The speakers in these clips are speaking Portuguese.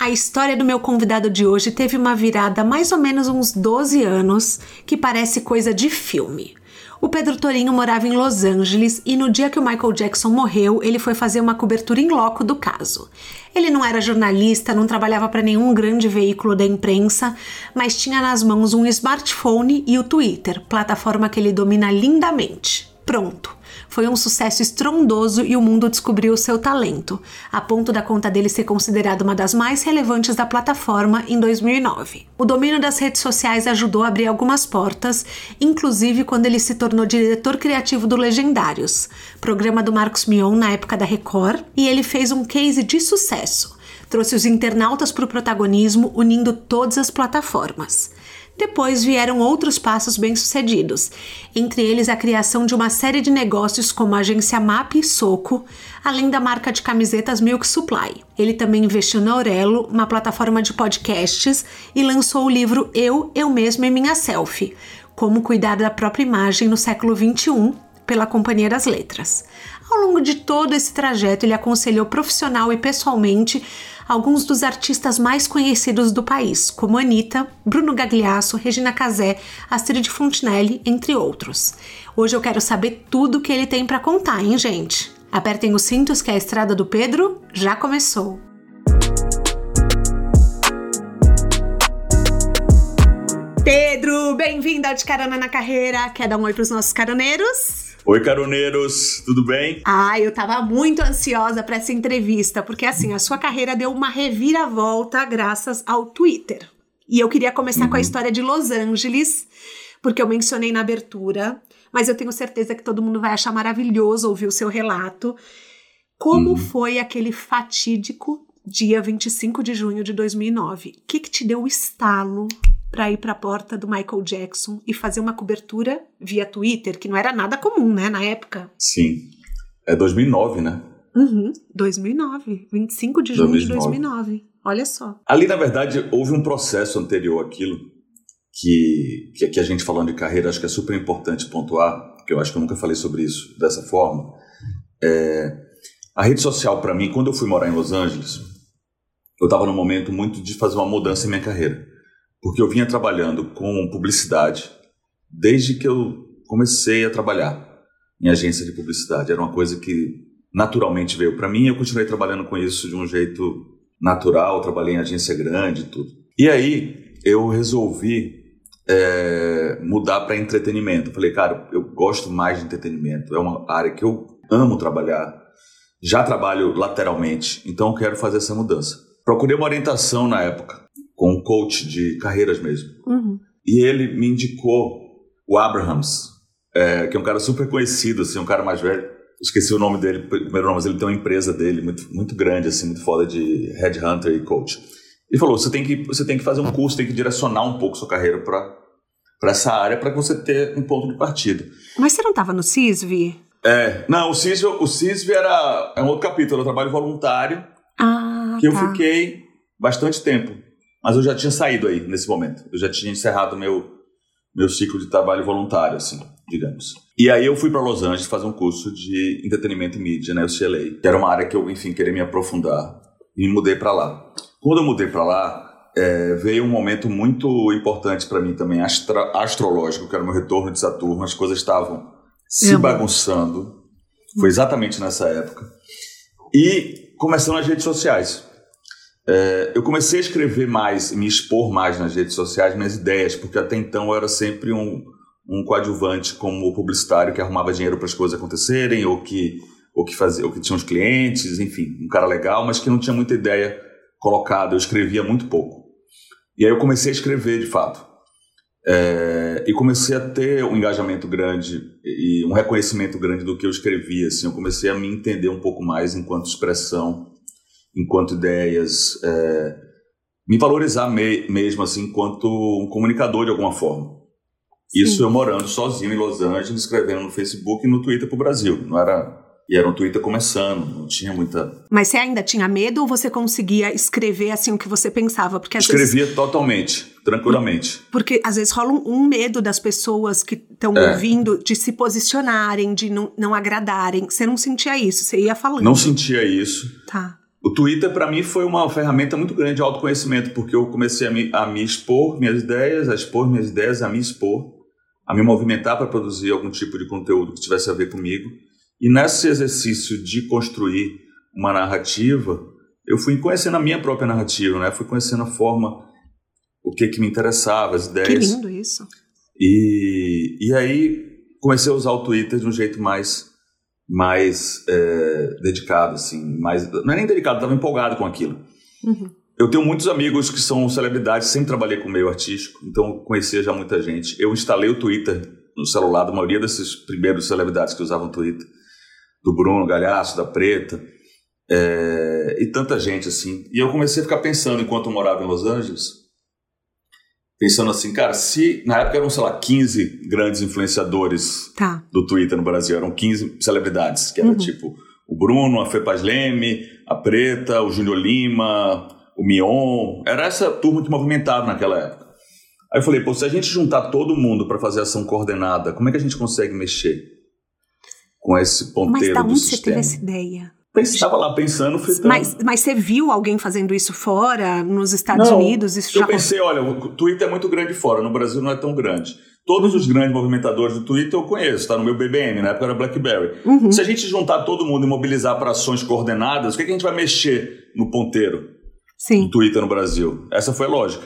A história do meu convidado de hoje teve uma virada mais ou menos uns 12 anos, que parece coisa de filme. O Pedro Torinho morava em Los Angeles e no dia que o Michael Jackson morreu, ele foi fazer uma cobertura em loco do caso. Ele não era jornalista, não trabalhava para nenhum grande veículo da imprensa, mas tinha nas mãos um smartphone e o Twitter, plataforma que ele domina lindamente. Pronto. Foi um sucesso estrondoso e o mundo descobriu seu talento, a ponto da conta dele ser considerada uma das mais relevantes da plataforma em 2009. O domínio das redes sociais ajudou a abrir algumas portas, inclusive quando ele se tornou diretor criativo do Legendários, programa do Marcos Mion na época da Record, e ele fez um case de sucesso. Trouxe os internautas para o protagonismo, unindo todas as plataformas. Depois vieram outros passos bem-sucedidos, entre eles a criação de uma série de negócios como a agência MAP e Soco, além da marca de camisetas Milk Supply. Ele também investiu na Aurelo, uma plataforma de podcasts, e lançou o livro Eu, Eu Mesmo e Minha Selfie, Como Cuidar da Própria Imagem no Século XXI, pela Companhia das Letras. Ao longo de todo esse trajeto, ele aconselhou profissional e pessoalmente alguns dos artistas mais conhecidos do país, como Anitta, Bruno Gagliasso, Regina Casé, Astrid Fontinelli, entre outros. Hoje eu quero saber tudo o que ele tem para contar, hein, gente? Apertem os cintos que a estrada do Pedro já começou. Pedro, bem-vindo ao De Carona na Carreira. Quer dar um oi para os nossos caroneiros? Oi, caroneiros, tudo bem? Ah, eu tava muito ansiosa para essa entrevista, porque assim, a sua carreira deu uma reviravolta graças ao Twitter. E eu queria começar uhum. com a uhum. história de Los Angeles, porque eu mencionei na abertura, mas eu tenho certeza que todo mundo vai achar maravilhoso ouvir o seu relato. Como uhum. foi aquele fatídico dia 25 de junho de 2009? O que, que te deu o estalo para ir para a porta do Michael Jackson e fazer uma cobertura via Twitter, que não era nada comum, né, na época. Sim. É 2009, né? Uhum, 2009. 25 de junho 2009. de 2009. Olha só. Ali, na verdade, houve um processo anterior àquilo que, que a gente falando de carreira, acho que é super importante pontuar, porque eu acho que eu nunca falei sobre isso dessa forma. É, a rede social, para mim, quando eu fui morar em Los Angeles, eu estava num momento muito de fazer uma mudança em minha carreira porque eu vinha trabalhando com publicidade desde que eu comecei a trabalhar em agência de publicidade. Era uma coisa que naturalmente veio para mim e eu continuei trabalhando com isso de um jeito natural. Trabalhei em agência grande e tudo. E aí eu resolvi é, mudar para entretenimento. Falei, cara, eu gosto mais de entretenimento. É uma área que eu amo trabalhar. Já trabalho lateralmente, então eu quero fazer essa mudança. Procurei uma orientação na época com um coach de carreiras mesmo. Uhum. E ele me indicou o Abrahams, é, que é um cara super conhecido, assim, um cara mais velho. Esqueci o nome dele, primeiro nome, mas ele tem uma empresa dele muito, muito grande, assim, muito foda de headhunter e coach. Ele falou: você tem que você tem que fazer um curso, tem que direcionar um pouco sua carreira para para essa área para você ter um ponto de partida. Mas você não estava no CISV? É, não, o CISV, o CISV era é um outro capítulo, eu trabalho voluntário. Ah, que tá. eu fiquei bastante tempo. Mas eu já tinha saído aí nesse momento. Eu já tinha encerrado meu meu ciclo de trabalho voluntário, assim, digamos. E aí eu fui para Los Angeles fazer um curso de entretenimento e mídia na UCLA, que era uma área que eu, enfim, queria me aprofundar e me mudei para lá. Quando eu mudei para lá, é, veio um momento muito importante para mim também, astra, astrológico, que era o meu retorno de Saturno. As coisas estavam se bagunçando. Foi exatamente nessa época. E começando as redes sociais. É, eu comecei a escrever mais, me expor mais nas redes sociais, minhas ideias, porque até então eu era sempre um, um coadjuvante como publicitário que arrumava dinheiro para as coisas acontecerem, ou que, ou, que fazia, ou que tinha os clientes, enfim, um cara legal, mas que não tinha muita ideia colocada, eu escrevia muito pouco. E aí eu comecei a escrever de fato. É, e comecei a ter um engajamento grande e um reconhecimento grande do que eu escrevia. Assim, eu comecei a me entender um pouco mais enquanto expressão enquanto ideias, é, me valorizar me, mesmo assim enquanto um comunicador de alguma forma. Isso eu morando sozinho em Los Angeles, escrevendo no Facebook e no Twitter pro Brasil. Não era e era um Twitter começando, não tinha muita. Mas você ainda tinha medo ou você conseguia escrever assim o que você pensava? Porque Escrevia vezes... totalmente, tranquilamente. Porque às vezes rola um, um medo das pessoas que estão é. ouvindo de se posicionarem, de não, não agradarem. Você não sentia isso, você ia falando. Não sentia isso. Tá. O Twitter, para mim, foi uma ferramenta muito grande de autoconhecimento, porque eu comecei a me, a me expor minhas ideias, a expor minhas ideias, a me expor, a me movimentar para produzir algum tipo de conteúdo que tivesse a ver comigo. E nesse exercício de construir uma narrativa, eu fui conhecendo a minha própria narrativa, né? Fui conhecendo a forma, o que que me interessava, as ideias. Que lindo isso. E, e aí comecei a usar o Twitter de um jeito mais mais é, dedicado, assim, mais não é nem dedicado, estava empolgado com aquilo. Uhum. Eu tenho muitos amigos que são celebridades, sempre trabalhei com o meio artístico, então conhecia já muita gente. Eu instalei o Twitter no celular da maioria desses primeiros celebridades que usavam o Twitter do Bruno Galhaço, da Preta, é, e tanta gente assim. E eu comecei a ficar pensando, enquanto eu morava em Los Angeles, pensando assim, cara, se na época eram, sei lá, 15 grandes influenciadores tá. do Twitter no Brasil, eram 15 celebridades, que era uhum. tipo o Bruno, a Fepaz Leme, a Preta, o Júnior Lima, o Mion, era essa turma que movimentava naquela época. Aí eu falei, pô, se a gente juntar todo mundo para fazer ação coordenada, como é que a gente consegue mexer? com esse ponteiro mas da onde você teve essa ideia? Estava lá pensando, fritando. Mas, mas você viu alguém fazendo isso fora, nos Estados não, Unidos? Isso eu já... pensei, olha, o Twitter é muito grande fora, no Brasil não é tão grande. Todos os grandes movimentadores do Twitter eu conheço, está no meu BBM, na época era BlackBerry. Uhum. Se a gente juntar todo mundo e mobilizar para ações coordenadas, o que, é que a gente vai mexer no ponteiro Sim. do Twitter no Brasil? Essa foi a lógica.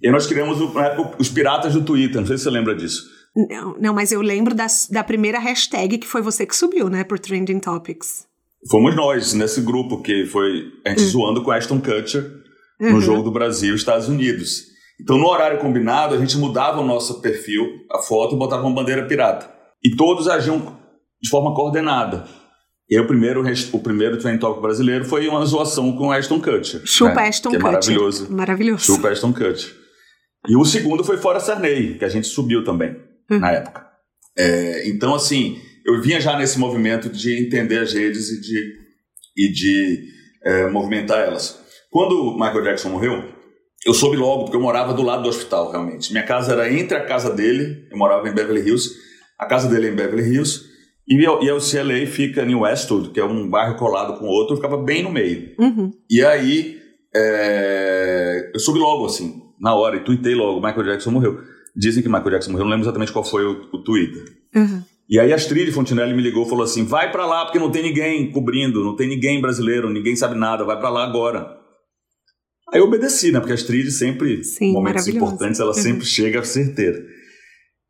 E aí nós criamos, na época, os piratas do Twitter, não sei se você lembra disso. Não, não, mas eu lembro das, da primeira hashtag que foi você que subiu, né, por Trending Topics. Fomos nós, nesse grupo, que foi a gente uhum. zoando com Ashton Kutcher no uhum. jogo do Brasil e Estados Unidos. Então, no horário combinado, a gente mudava o nosso perfil, a foto, e botava uma bandeira pirata. E todos agiam de forma coordenada. E aí, o primeiro, o primeiro Trending Topic brasileiro foi uma zoação com Ashton Kutcher. Chupa né? Ashton que é Kutcher. maravilhoso. Maravilhoso. Chupa Ashton Kutcher. E o segundo foi Fora Sarney, que a gente subiu também uhum. na época. É, então, assim, eu vinha já nesse movimento de entender as redes e de, e de é, movimentar elas. Quando o Michael Jackson morreu, eu soube logo, porque eu morava do lado do hospital, realmente. Minha casa era entre a casa dele, eu morava em Beverly Hills, a casa dele é em Beverly Hills, e, e o CLA fica em Westwood, que é um bairro colado com o outro, eu ficava bem no meio. Uhum. E aí, é, eu soube logo, assim, na hora, e tuitei logo, Michael Jackson morreu. Dizem que Michael Jackson morreu, não lembro exatamente qual foi o, o Twitter. Uhum. E aí a Astrid Fontinelli me ligou e falou assim: vai para lá porque não tem ninguém cobrindo, não tem ninguém brasileiro, ninguém sabe nada, vai para lá agora. Aí eu obedeci, né? Porque a Astrid sempre, Sim, momentos importantes, ela uhum. sempre chega certeira.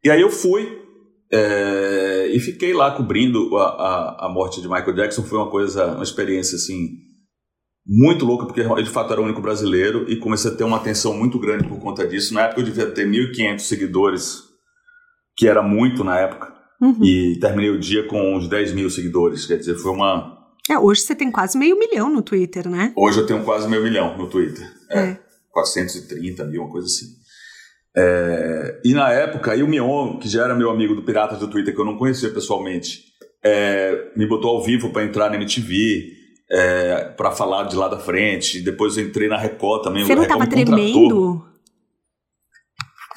E aí eu fui é, e fiquei lá cobrindo a, a, a morte de Michael Jackson. Foi uma coisa, uma experiência assim muito louca, porque ele de fato era o único brasileiro e comecei a ter uma atenção muito grande por conta disso. Na época eu devia ter 1.500 seguidores, que era muito na época, uhum. e terminei o dia com uns 10 mil seguidores. Quer dizer, foi uma. É, hoje você tem quase meio milhão no Twitter, né? Hoje eu tenho quase meio milhão no Twitter. É. é. 430 mil, uma coisa assim. É, e na época, aí o Mion, que já era meu amigo do Piratas do Twitter, que eu não conhecia pessoalmente, é, me botou ao vivo para entrar na MTV é, para falar de lá da frente. Depois eu entrei na Record também. Você não estava tremendo?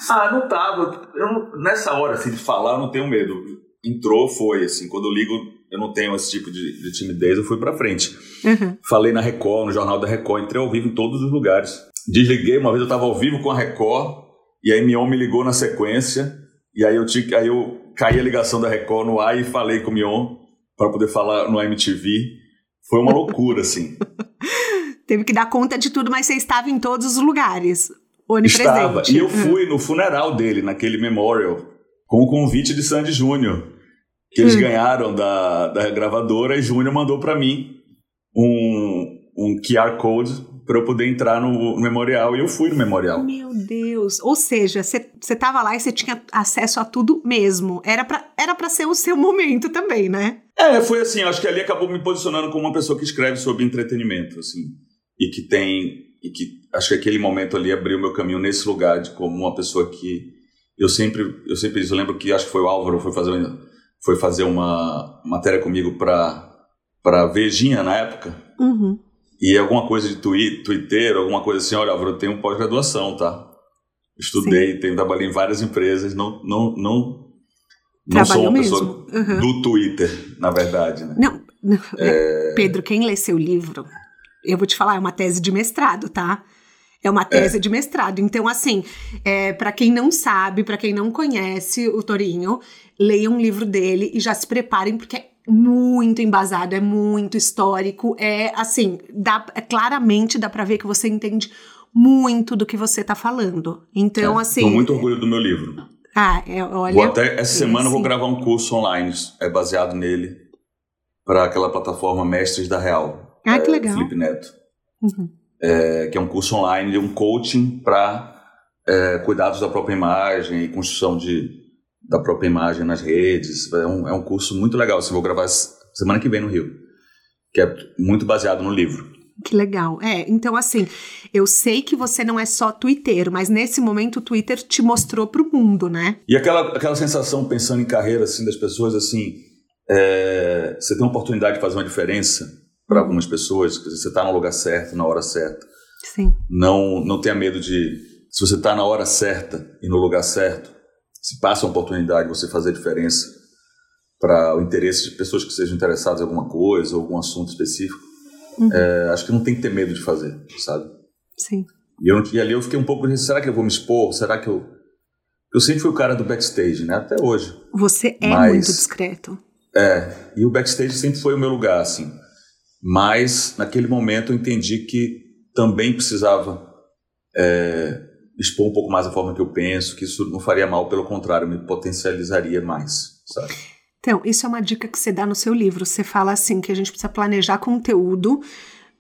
Ah, não tava. Nessa hora assim, de falar, eu não tenho medo. Entrou, foi. assim Quando eu ligo, eu não tenho esse tipo de, de timidez, eu fui para frente. Uhum. Falei na Record, no Jornal da Record, entrei ao vivo em todos os lugares. Desliguei, uma vez eu estava ao vivo com a Record, e aí Mion me ligou na sequência, e aí eu, tinha, aí eu caí a ligação da Record no ar e falei com o Mion para poder falar no MTV. Foi uma loucura, assim. Teve que dar conta de tudo, mas você estava em todos os lugares. Onipresente. Estava. E eu fui no funeral dele, naquele memorial, com o convite de Sandy Júnior, que eles hum. ganharam da, da gravadora, e Júnior mandou para mim um, um QR Code para eu poder entrar no, memorial e eu fui no memorial. Meu Deus! Ou seja, você estava lá e você tinha acesso a tudo mesmo. Era para era ser o seu momento também, né? É, foi assim, acho que ali acabou me posicionando como uma pessoa que escreve sobre entretenimento, assim, e que tem, e que acho que aquele momento ali abriu meu caminho nesse lugar de como uma pessoa que eu sempre, eu sempre eu lembro que acho que foi o Álvaro foi fazer, foi fazer uma matéria comigo para para Vejinha na época. Uhum. E alguma coisa de Twitter, alguma coisa assim, olha, Álvaro, eu tenho pós-graduação, tá? Estudei, Sim. tenho trabalhei em várias empresas, não não não não sou uma mesmo. pessoa uhum. do Twitter, na verdade, né? Não, não é... Pedro, quem lê seu livro, eu vou te falar, é uma tese de mestrado, tá? É uma tese é. de mestrado. Então, assim, é, para quem não sabe, para quem não conhece o Torinho, leiam um livro dele e já se preparem, porque é muito embasado, é muito histórico, é assim, dá, é, claramente dá para ver que você entende muito do que você tá falando. Então, é, assim. Tô muito orgulho do meu livro. Ah, é, olha. Vou até, essa semana eu vou gravar um curso online, é baseado nele, para aquela plataforma Mestres da Real. Ah, que é, legal. Felipe Neto. Uhum é, que é um curso online de um coaching para é, cuidados da própria imagem e construção de, da própria imagem nas redes. É um, é um curso muito legal. Assim, vou gravar semana que vem no Rio, que é muito baseado no livro. Que legal. É, então assim, eu sei que você não é só Twitter, mas nesse momento o Twitter te mostrou para o mundo, né? E aquela, aquela sensação, pensando em carreira, assim, das pessoas, assim, é, você tem uma oportunidade de fazer uma diferença para algumas pessoas, que você está no lugar certo, na hora certa. Sim. Não, não tenha medo de. Se você está na hora certa e no lugar certo, se passa uma oportunidade de você fazer diferença para o interesse de pessoas que sejam interessadas em alguma coisa, ou algum assunto específico, uhum. é, acho que não tem que ter medo de fazer, sabe? Sim. E, eu, e ali eu fiquei um pouco de será que eu vou me expor? Será que eu. Eu sempre fui o cara do backstage, né? Até hoje. Você é Mas, muito discreto. É, e o backstage sempre foi o meu lugar, assim. Mas, naquele momento, eu entendi que também precisava é, expor um pouco mais a forma que eu penso, que isso não faria mal, pelo contrário, me potencializaria mais, sabe? Então, isso é uma dica que você dá no seu livro. Você fala assim que a gente precisa planejar conteúdo,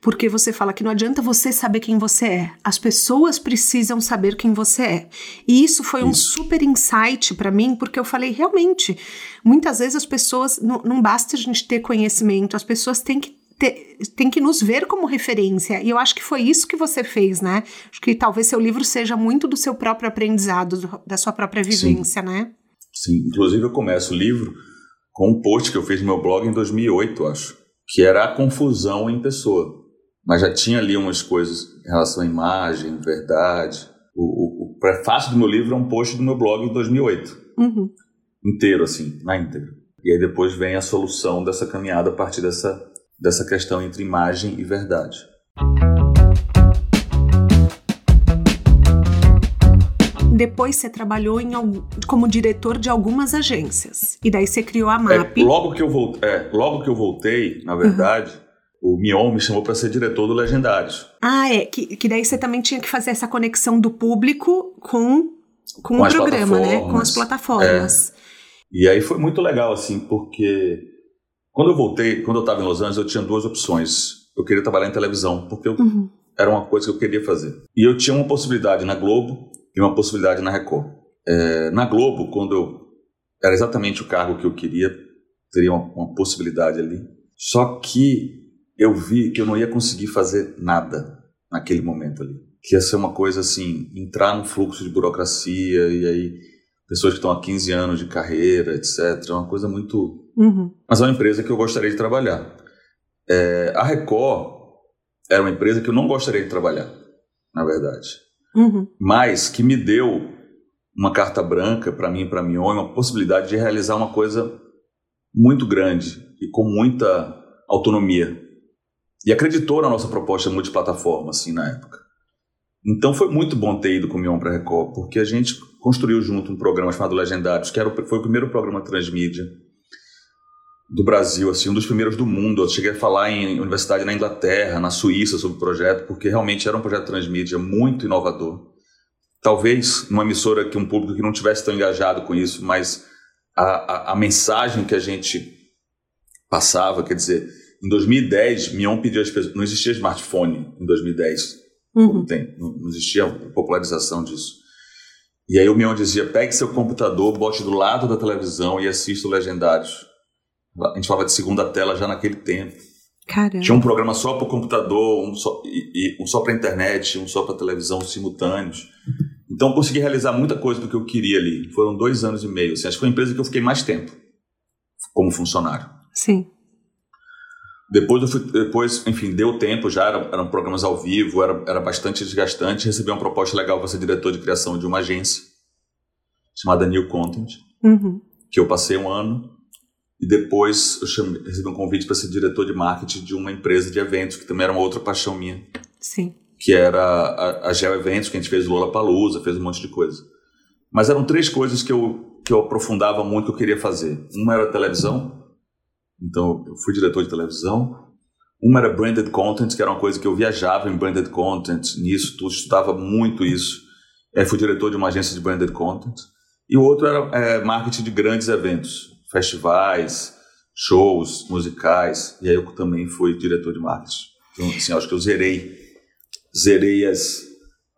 porque você fala que não adianta você saber quem você é. As pessoas precisam saber quem você é. E isso foi isso. um super insight para mim, porque eu falei realmente, muitas vezes as pessoas não, não basta a gente ter conhecimento, as pessoas têm que te, tem que nos ver como referência. E eu acho que foi isso que você fez, né? Acho que talvez seu livro seja muito do seu próprio aprendizado, da sua própria vivência, Sim. né? Sim, inclusive eu começo o livro com um post que eu fiz no meu blog em 2008, acho, que era a confusão em pessoa. Mas já tinha ali umas coisas em relação à imagem, verdade. O, o, o prefácio do meu livro é um post do meu blog em 2008. Uhum. Inteiro, assim, na íntegra. E aí depois vem a solução dessa caminhada a partir dessa dessa questão entre imagem e verdade. Depois você trabalhou em, como diretor de algumas agências. E daí você criou a MAP. É, logo, que eu voltei, é, logo que eu voltei, na verdade, uhum. o Mion me chamou para ser diretor do Legendários. Ah, é. Que, que daí você também tinha que fazer essa conexão do público com, com, com o programa, né? Com as plataformas. É. E aí foi muito legal, assim, porque quando eu voltei, quando eu estava em Los Angeles, eu tinha duas opções. Eu queria trabalhar em televisão, porque eu, uhum. era uma coisa que eu queria fazer. E eu tinha uma possibilidade na Globo e uma possibilidade na Record. É, na Globo, quando eu era exatamente o cargo que eu queria, teria uma, uma possibilidade ali. Só que eu vi que eu não ia conseguir fazer nada naquele momento ali. Que ia ser uma coisa assim, entrar no fluxo de burocracia e aí pessoas que estão há 15 anos de carreira, etc. É uma coisa muito Uhum. Mas é uma empresa que eu gostaria de trabalhar. É, a Record era uma empresa que eu não gostaria de trabalhar, na verdade. Uhum. Mas que me deu uma carta branca para mim e para Mion, uma possibilidade de realizar uma coisa muito grande e com muita autonomia. E acreditou na nossa proposta multiplataforma, assim, na época. Então foi muito bom ter ido com o Mion para a Record, porque a gente construiu junto um programa chamado Legendários, que era foi o primeiro programa transmídia do Brasil, assim, um dos primeiros do mundo. Eu cheguei a falar em universidade na Inglaterra, na Suíça sobre o projeto, porque realmente era um projeto transmídia muito inovador. Talvez numa emissora que um público que não tivesse tão engajado com isso, mas a, a, a mensagem que a gente passava, quer dizer, em 2010, Mion pediu às pessoas, não existia smartphone em 2010, uhum. tem, não, existia popularização disso. E aí o Mion dizia, pegue seu computador, bote do lado da televisão e assista o Legendários a gente falava de segunda tela já naquele tempo. Caramba. Tinha um programa só para o computador, um só, e, e, um só para internet, um só para televisão simultâneos. Então eu consegui realizar muita coisa do que eu queria ali. Foram dois anos e meio. Assim, acho que foi a empresa que eu fiquei mais tempo como funcionário. Sim. Depois, eu fui, depois enfim, deu tempo já, eram, eram programas ao vivo, era, era bastante desgastante. Recebi uma proposta legal para ser diretor de criação de uma agência chamada New Content, uhum. que eu passei um ano. E depois eu chamei, recebi um convite para ser diretor de marketing de uma empresa de eventos, que também era uma outra paixão minha. Sim. Que era a, a Geo Eventos, que a gente fez Lola Palusa, fez um monte de coisa. Mas eram três coisas que eu, que eu aprofundava muito que eu queria fazer. Uma era televisão, então eu fui diretor de televisão. Uma era branded content, que era uma coisa que eu viajava em branded content, nisso, tu estudava muito isso. Aí fui diretor de uma agência de branded content. E o outro era é, marketing de grandes eventos, festivais, shows, musicais. E aí eu também fui diretor de marketing. Então, assim, acho que eu zerei, zerei as,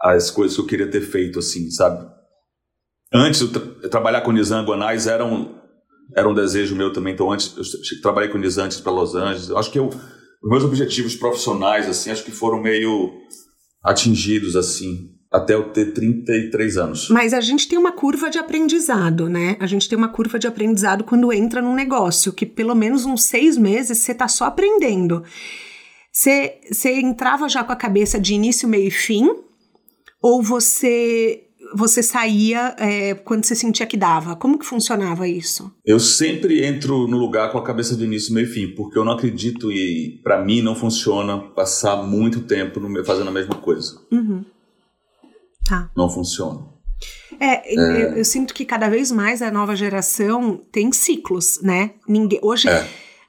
as coisas que eu queria ter feito, assim, sabe? Antes, eu tra trabalhar com Nizam Guanais era um, era um desejo meu também. Então, antes, eu trabalhei com Nizam antes para Los Angeles. Eu acho que eu, os meus objetivos profissionais, assim, acho que foram meio atingidos, assim, até eu ter 33 anos. Mas a gente tem uma curva de aprendizado, né? A gente tem uma curva de aprendizado quando entra num negócio, que pelo menos uns seis meses você tá só aprendendo. Você, você entrava já com a cabeça de início, meio e fim? Ou você você saía é, quando você sentia que dava? Como que funcionava isso? Eu sempre entro no lugar com a cabeça de início, meio e fim, porque eu não acredito e para mim não funciona passar muito tempo no, fazendo a mesma coisa. Uhum. Tá. Não funciona. É, é. Eu, eu, sinto que cada vez mais a nova geração tem ciclos, né? Ninguém, hoje, é.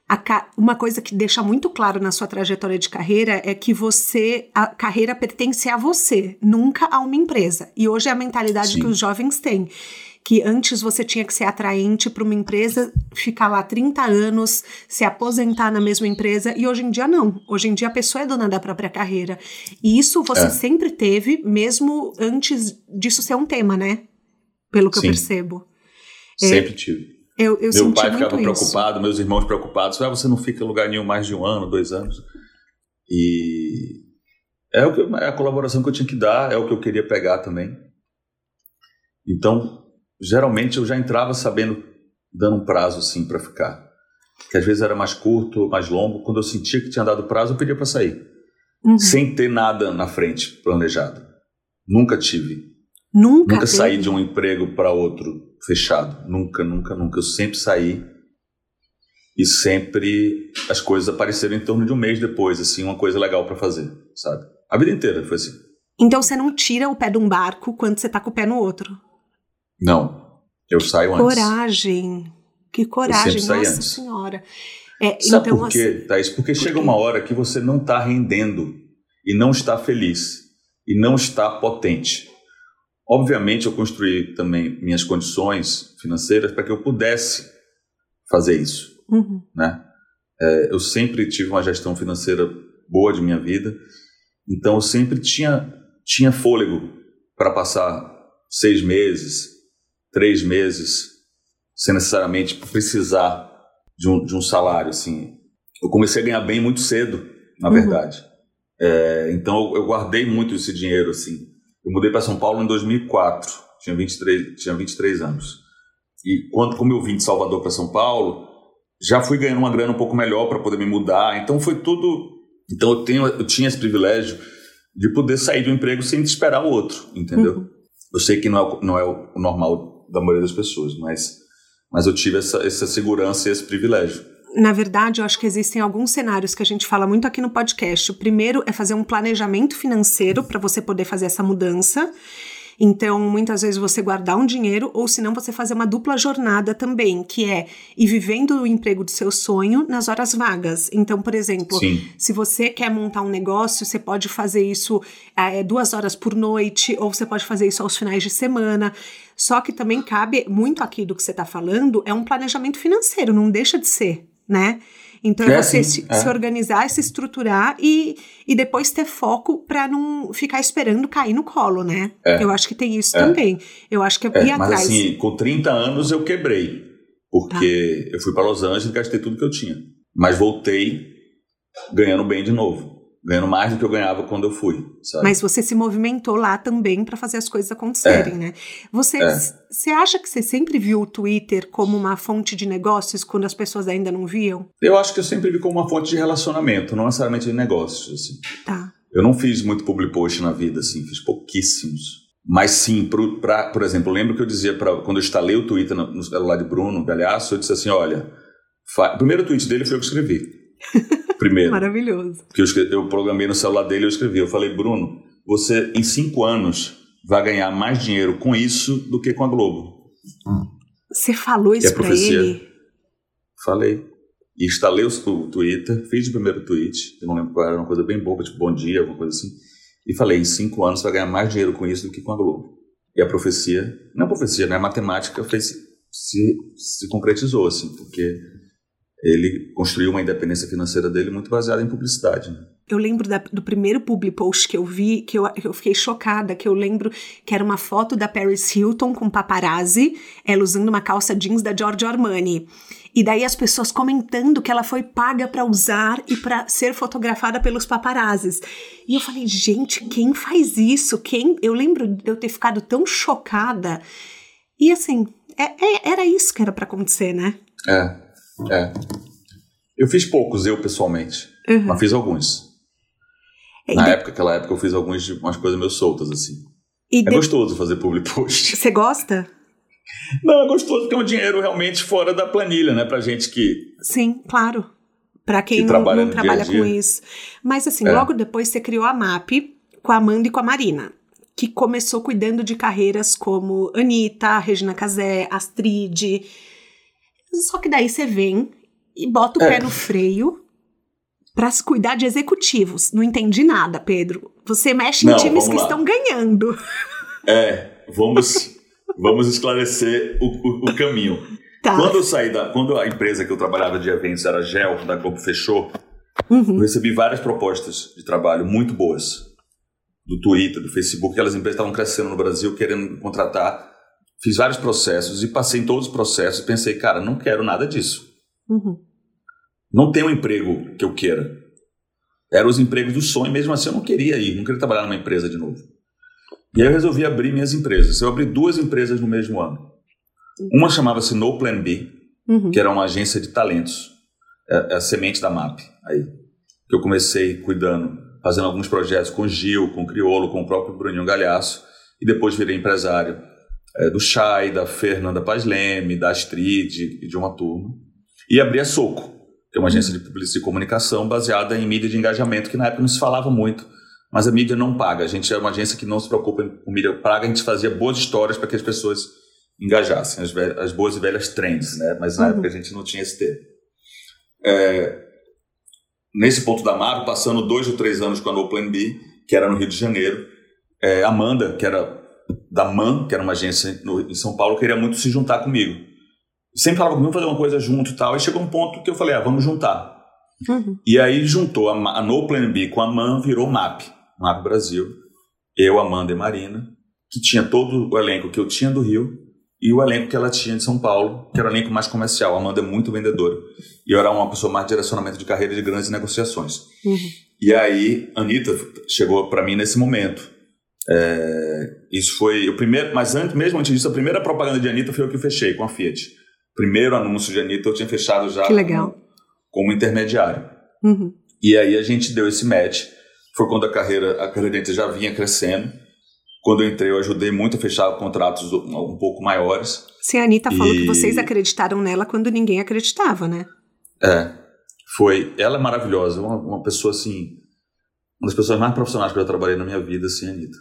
a, uma coisa que deixa muito claro na sua trajetória de carreira é que você, a carreira pertence a você, nunca a uma empresa. E hoje é a mentalidade Sim. que os jovens têm que antes você tinha que ser atraente para uma empresa, ficar lá 30 anos, se aposentar na mesma empresa, e hoje em dia não. Hoje em dia a pessoa é dona da própria carreira. E isso você é. sempre teve, mesmo antes disso ser um tema, né? Pelo que Sim. eu percebo. É, sempre é, tive. Eu, eu Meu pai ficava isso. preocupado, meus irmãos preocupados. Ah, você não fica em lugar nenhum mais de um ano, dois anos. E é, o que, é a colaboração que eu tinha que dar, é o que eu queria pegar também. Então, geralmente eu já entrava sabendo, dando um prazo assim para ficar. Que às vezes era mais curto, mais longo. Quando eu sentia que tinha dado prazo, eu pedia para sair. Uhum. Sem ter nada na frente planejado. Nunca tive. Nunca? Nunca saí de um emprego para outro fechado. Nunca, nunca, nunca. Eu sempre saí e sempre as coisas apareceram em torno de um mês depois, assim, uma coisa legal para fazer, sabe? A vida inteira foi assim. Então você não tira o pé de um barco quando você tá com o pé no outro? Não, eu saio antes. Coragem. Que coragem, nossa antes. senhora. É, Sabe então, por quê, assim, Thaís? Porque por chega quê? uma hora que você não está rendendo e não está feliz e não está potente. Obviamente, eu construí também minhas condições financeiras para que eu pudesse fazer isso. Uhum. Né? É, eu sempre tive uma gestão financeira boa de minha vida, então eu sempre tinha, tinha fôlego para passar seis meses, três meses sem necessariamente precisar de um, de um salário. Assim. Eu comecei a ganhar bem muito cedo, na uhum. verdade. É, então eu, guardei muito esse dinheiro. assim. Eu mudei para São Paulo em 2004, tinha 23, tinha 23 anos. E quando, como eu vim de Salvador para São Paulo, já fui ganhando uma grana um pouco melhor para poder me mudar. Então foi tudo. Então eu, tenho, eu tinha esse privilégio de poder sair do emprego sem esperar o outro, entendeu? Uhum. Eu sei que não é, não é o normal da maioria das pessoas, mas, mas eu tive essa, essa segurança e esse privilégio. Na verdade, eu acho que existem alguns cenários que a gente fala muito aqui no podcast. O primeiro é fazer um planejamento financeiro para você poder fazer essa mudança. Então, muitas vezes você guardar um dinheiro, ou se não, você fazer uma dupla jornada também, que é ir vivendo o emprego do seu sonho nas horas vagas. Então, por exemplo, Sim. se você quer montar um negócio, você pode fazer isso é, duas horas por noite, ou você pode fazer isso aos finais de semana. Só que também cabe muito aqui do que você está falando, é um planejamento financeiro, não deixa de ser, né? Então é, é você assim, se, é. se, organizar, se estruturar e, e depois ter foco para não ficar esperando cair no colo, né? É. Eu acho que tem isso é. também. Eu acho que é, ir mas atrás. assim, com 30 anos eu quebrei. Porque tá. eu fui para Los Angeles e gastei tudo que eu tinha. Mas voltei ganhando bem de novo. Ganhando mais do que eu ganhava quando eu fui, sabe? Mas você se movimentou lá também para fazer as coisas acontecerem, É. né? Você, É. você acha que você sempre viu o Twitter como uma fonte de negócios quando as pessoas ainda não viam? Eu acho que eu sempre vi como uma fonte de relacionamento, não necessariamente de negócios, assim. Tá. Eu não fiz muito public post na vida, assim, fiz pouquíssimos. Mas sim, pro, pra, por exemplo, lembro que eu dizia, pra, quando eu instalei o Twitter no, no celular de Bruno Galhaço, eu disse assim, olha, fa- o primeiro tweet dele foi eu que escrevi. Primeiro. Maravilhoso. que eu, escre- eu programei no celular dele eu escrevi. Eu falei, Bruno, você em cinco anos vai ganhar mais dinheiro com isso do que com a Globo. Você falou é isso profecia. ele? Falei. E instalei o, o Twitter, fiz o primeiro tweet, eu não lembro qual era, uma coisa bem boba, tipo bom dia, alguma coisa assim. E falei, em cinco anos você vai ganhar mais dinheiro com isso do que com a Globo. E a profecia, não a profecia, né? A matemática fez, se, se concretizou, assim, porque ele construiu uma independência financeira dele muito baseada em publicidade. né? Eu lembro da- do primeiro public post que eu vi, que eu, eu fiquei chocada, que eu lembro que era uma foto da Paris Hilton com paparazzi, ela usando uma calça jeans da Giorgio Armani. E daí as pessoas comentando que ela foi paga pra usar e pra ser fotografada pelos paparazzis. E eu falei, gente, quem faz isso? Quem? Eu lembro de eu ter ficado tão chocada. E assim, é- é- era isso que era pra acontecer, né? É, é. Eu fiz poucos, eu pessoalmente. Uhum. Mas fiz alguns. E Na de- época, aquela época, eu fiz alguns de umas coisas meio soltas, assim. e É de- gostoso fazer public post. Você gosta? Não, é gostoso porque é um dinheiro realmente fora da planilha, né? Pra gente que. Sim, claro. Pra quem Que não, trabalha não trabalha dia a com dia. isso. Mas assim, É. logo depois você criou a MAP com a Amanda e com a Marina, que começou cuidando de carreiras como Anitta, Regina Casé, Astrid. Só que daí você vem e bota o É. pé no freio pra se cuidar de executivos. Não entendi nada, Pedro. Você mexe em Não, times vamos que lá. estão ganhando. É, vamos, vamos esclarecer o, o- o caminho. Tá. Quando eu saí da. Quando a empresa que eu trabalhava de eventos era Gel, da Globo fechou, Uhum. eu recebi várias propostas de trabalho muito boas. Do Twitter, do Facebook, aquelas empresas estavam crescendo no Brasil, querendo contratar. Fiz vários processos e passei em todos os processos e pensei, cara, não quero nada disso. Uhum. Não tem um emprego que eu queira. Eram os empregos do sonho, mesmo assim eu não queria ir, não queria trabalhar numa empresa de novo. E aí eu resolvi abrir minhas empresas. Eu abri duas empresas no mesmo ano. Uma chamava-se No Plan B, Uhum. que era uma agência de talentos. É, é a semente da MAP. Aí. Que eu comecei cuidando, fazendo alguns projetos com o Gil, com o Criolo, com o próprio Bruninho Galhaço. E depois virei empresário é, do Chay, da Fernanda Paz Leme, da Astrid e de uma turma. E abri a Soco, que é uma agência de publicidade e comunicação baseada em mídia de engajamento, que na época não se falava muito. Mas a mídia não paga. A gente é uma agência que não se preocupa com mídia paga, a gente fazia boas histórias para que as pessoas engajassem, as, as boas e velhas trends, né? Mas na Uhum. época a gente não tinha esse termo. É, nesse ponto da MAP, passando dois ou três anos com a No Plan B, que era no Rio de Janeiro, é, Amanda, que era da MAN, que era uma agência no- em São Paulo, queria muito se juntar comigo. Sempre falava comigo, fazer uma coisa junto e tal. E chegou um ponto que eu falei, ah, vamos juntar. Uhum. E aí juntou a, a No Plan B com a MAN, virou MAP, MAP Brasil. Eu, Amanda e Marina, que tinha todo o elenco que eu tinha do Rio e o elenco que ela tinha de São Paulo, que era o elenco mais comercial. A Amanda é muito vendedora. E eu era uma pessoa mais de direcionamento de carreira e de grandes negociações. Uhum. E aí, Anitta chegou para mim nesse momento. É, isso foi o primeiro, mas antes, mesmo antes disso, a primeira propaganda de Anitta foi eu que fechei com a Fiat. Primeiro anúncio de Anitta eu tinha fechado já Que legal. Como, como intermediário. Uhum. E aí a gente deu esse match. Foi quando a carreira, a carreira de Anitta já vinha crescendo. Quando eu entrei, eu ajudei muito a fechar contratos um pouco maiores. Sim, a Anitta falou que E- vocês acreditaram nela quando ninguém acreditava, né? É, foi. Ela é maravilhosa, uma, uma pessoa assim, uma das pessoas mais profissionais que eu já trabalhei na minha vida, assim, a Anitta.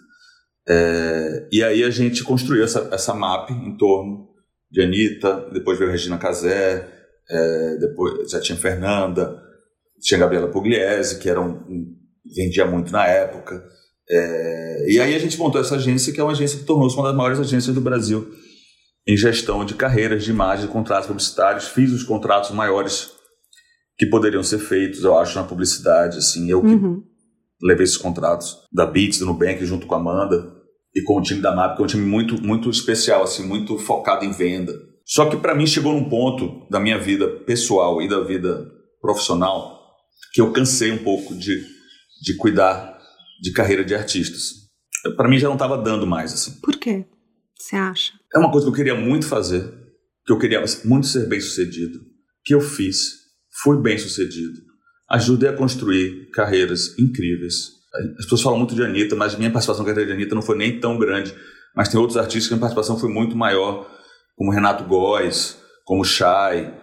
É, e aí a gente construiu essa, essa map em torno de Anitta, depois veio Regina Casé, é, depois já tinha Fernanda, tinha Gabriela Pugliese, que era um, um- vendia muito na época. É, e aí a gente montou essa agência, que é uma agência que tornou-se uma das maiores agências do Brasil em gestão de carreiras, de imagem, de contratos publicitários. Fiz os contratos maiores que poderiam ser feitos, eu acho, na publicidade. Assim, eu que Uhum. levei esses contratos da Beats, do Nubank, junto com a Amanda e com o time da MAP, que é um time muito, muito especial, assim, muito focado em venda. Só que para mim chegou num ponto da minha vida pessoal e da vida profissional que eu cansei um pouco de de cuidar de carreira de artistas. Para mim já não estava dando mais assim. Por quê? Você acha? É uma coisa que eu queria muito fazer, que eu queria muito ser bem sucedido, que eu fiz, fui bem sucedido, ajudei a construir carreiras incríveis. As pessoas falam muito de Anitta, mas minha participação na carreira de Anitta não foi nem tão grande. Mas tem outros artistas que a minha participação foi muito maior, como Renato Góes, como Chay,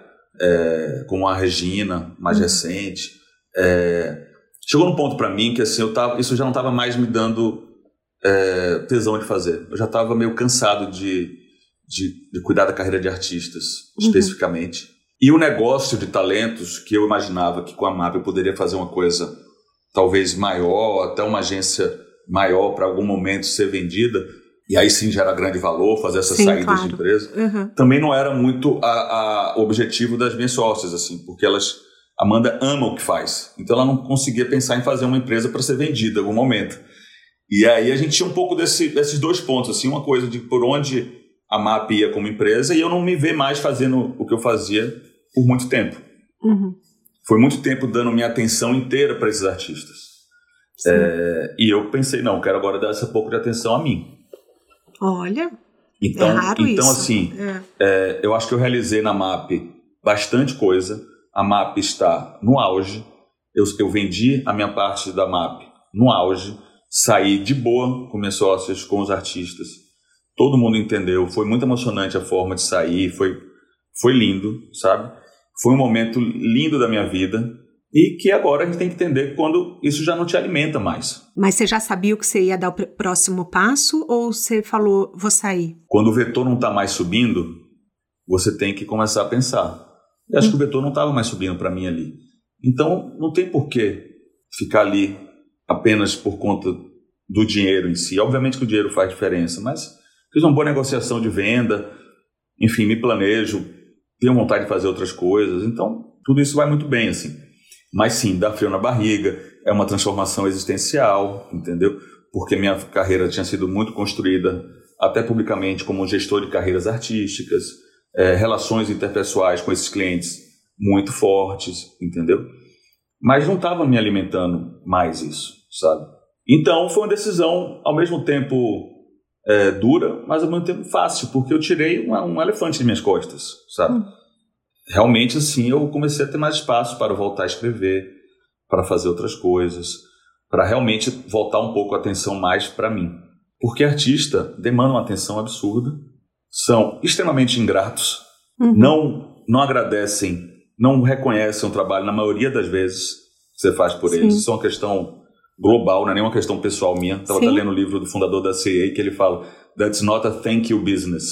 é, como a Regina, mais hum. recente. É, chegou num ponto para mim que assim eu tava, isso já não estava mais me dando é, tesão de fazer. Eu já estava meio cansado de, de, de, cuidar da carreira de artistas, uhum. especificamente. E o negócio de talentos, que eu imaginava que com a MAP eu poderia fazer uma coisa talvez maior, até uma agência maior para algum momento ser vendida, e aí sim gera grande valor fazer essas sim, saídas claro. de empresa, uhum. também não era muito o objetivo das minhas sócias, assim, porque elas, Amanda ama o que faz, então ela não conseguia pensar em fazer uma empresa para ser vendida em algum momento. E aí a gente tinha um pouco desse, desses dois pontos, assim, uma coisa de por onde a MAP ia como empresa e eu não me ver mais fazendo o que eu fazia por muito tempo. Uhum. Foi muito tempo dando minha atenção inteira para esses artistas. É, e eu pensei, não, quero agora dar esse pouco de atenção a mim. Olha, então, é raro então isso. assim, é. É, eu acho que eu realizei na MAP bastante coisa. A MAP está no auge. Eu, eu vendi a minha parte da MAP no auge saí de boa com minhas sócias, com os artistas. Todo mundo entendeu, foi muito emocionante a forma de sair, foi, foi lindo, sabe? Foi um momento lindo da minha vida e que agora a gente tem que entender quando isso já não te alimenta mais. Mas você já sabia o que você ia dar o próximo passo ou você falou, vou sair? Quando o vetor não está mais subindo, você tem que começar a pensar. Eu acho hum. que o vetor não estava mais subindo para mim ali. Então, não tem por que ficar ali apenas por conta do dinheiro em si. Obviamente que o dinheiro faz diferença, mas fiz uma boa negociação de venda, enfim, me planejo, tenho vontade de fazer outras coisas, então tudo isso vai muito bem, assim. Mas sim, dá frio na barriga, é uma transformação existencial, entendeu? Porque minha carreira tinha sido muito construída, até publicamente, como gestor de carreiras artísticas, é, relações interpessoais com esses clientes muito fortes, entendeu? Mas não estava me alimentando mais isso, sabe? Então foi uma decisão ao mesmo tempo é, dura, mas ao mesmo tempo fácil, porque eu tirei um, um elefante de minhas costas, sabe? Hum. Realmente assim eu comecei a ter mais espaço para voltar a escrever, para fazer outras coisas, para realmente voltar um pouco a atenção mais para mim. Porque artista demanda uma atenção absurda, são extremamente ingratos, uhum. não não agradecem não reconhecem o trabalho na maioria das vezes que você faz por Sim. eles. Isso é uma questão global, não é nem uma questão pessoal minha. Estava lendo o livro do fundador da CA que ele fala: That's not a thank you business.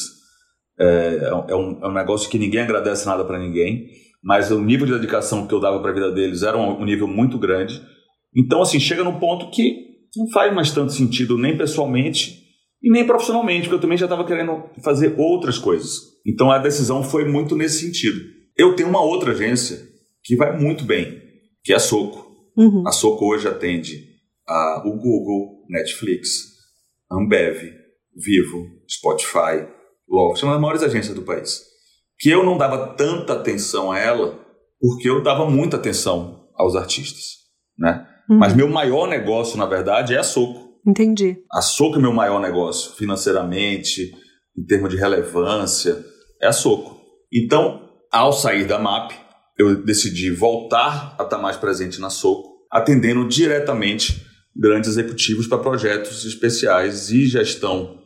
É, é, um, é um negócio que ninguém agradece nada para ninguém, mas o nível de dedicação que eu dava para a vida deles era um, um nível muito grande. Então, assim, chega num ponto que não faz mais tanto sentido nem pessoalmente e nem profissionalmente, porque eu também já estava querendo fazer outras coisas. Então a decisão foi muito nesse sentido. Eu tenho uma outra agência que vai muito bem, que é a Soco. Uhum. A Soco hoje atende a, o Google, Netflix, Ambev, Vivo, Spotify, Loft, são as maiores agências do país. Que eu não dava tanta atenção a ela porque eu dava muita atenção aos artistas, né? Uhum. Mas meu maior negócio, na verdade, é a Soco. Entendi. A Soco é meu maior negócio, financeiramente, em termos de relevância, é a Soco. Então, ao sair da MAP, eu decidi voltar a estar mais presente na Soco, atendendo diretamente grandes executivos para projetos especiais e gestão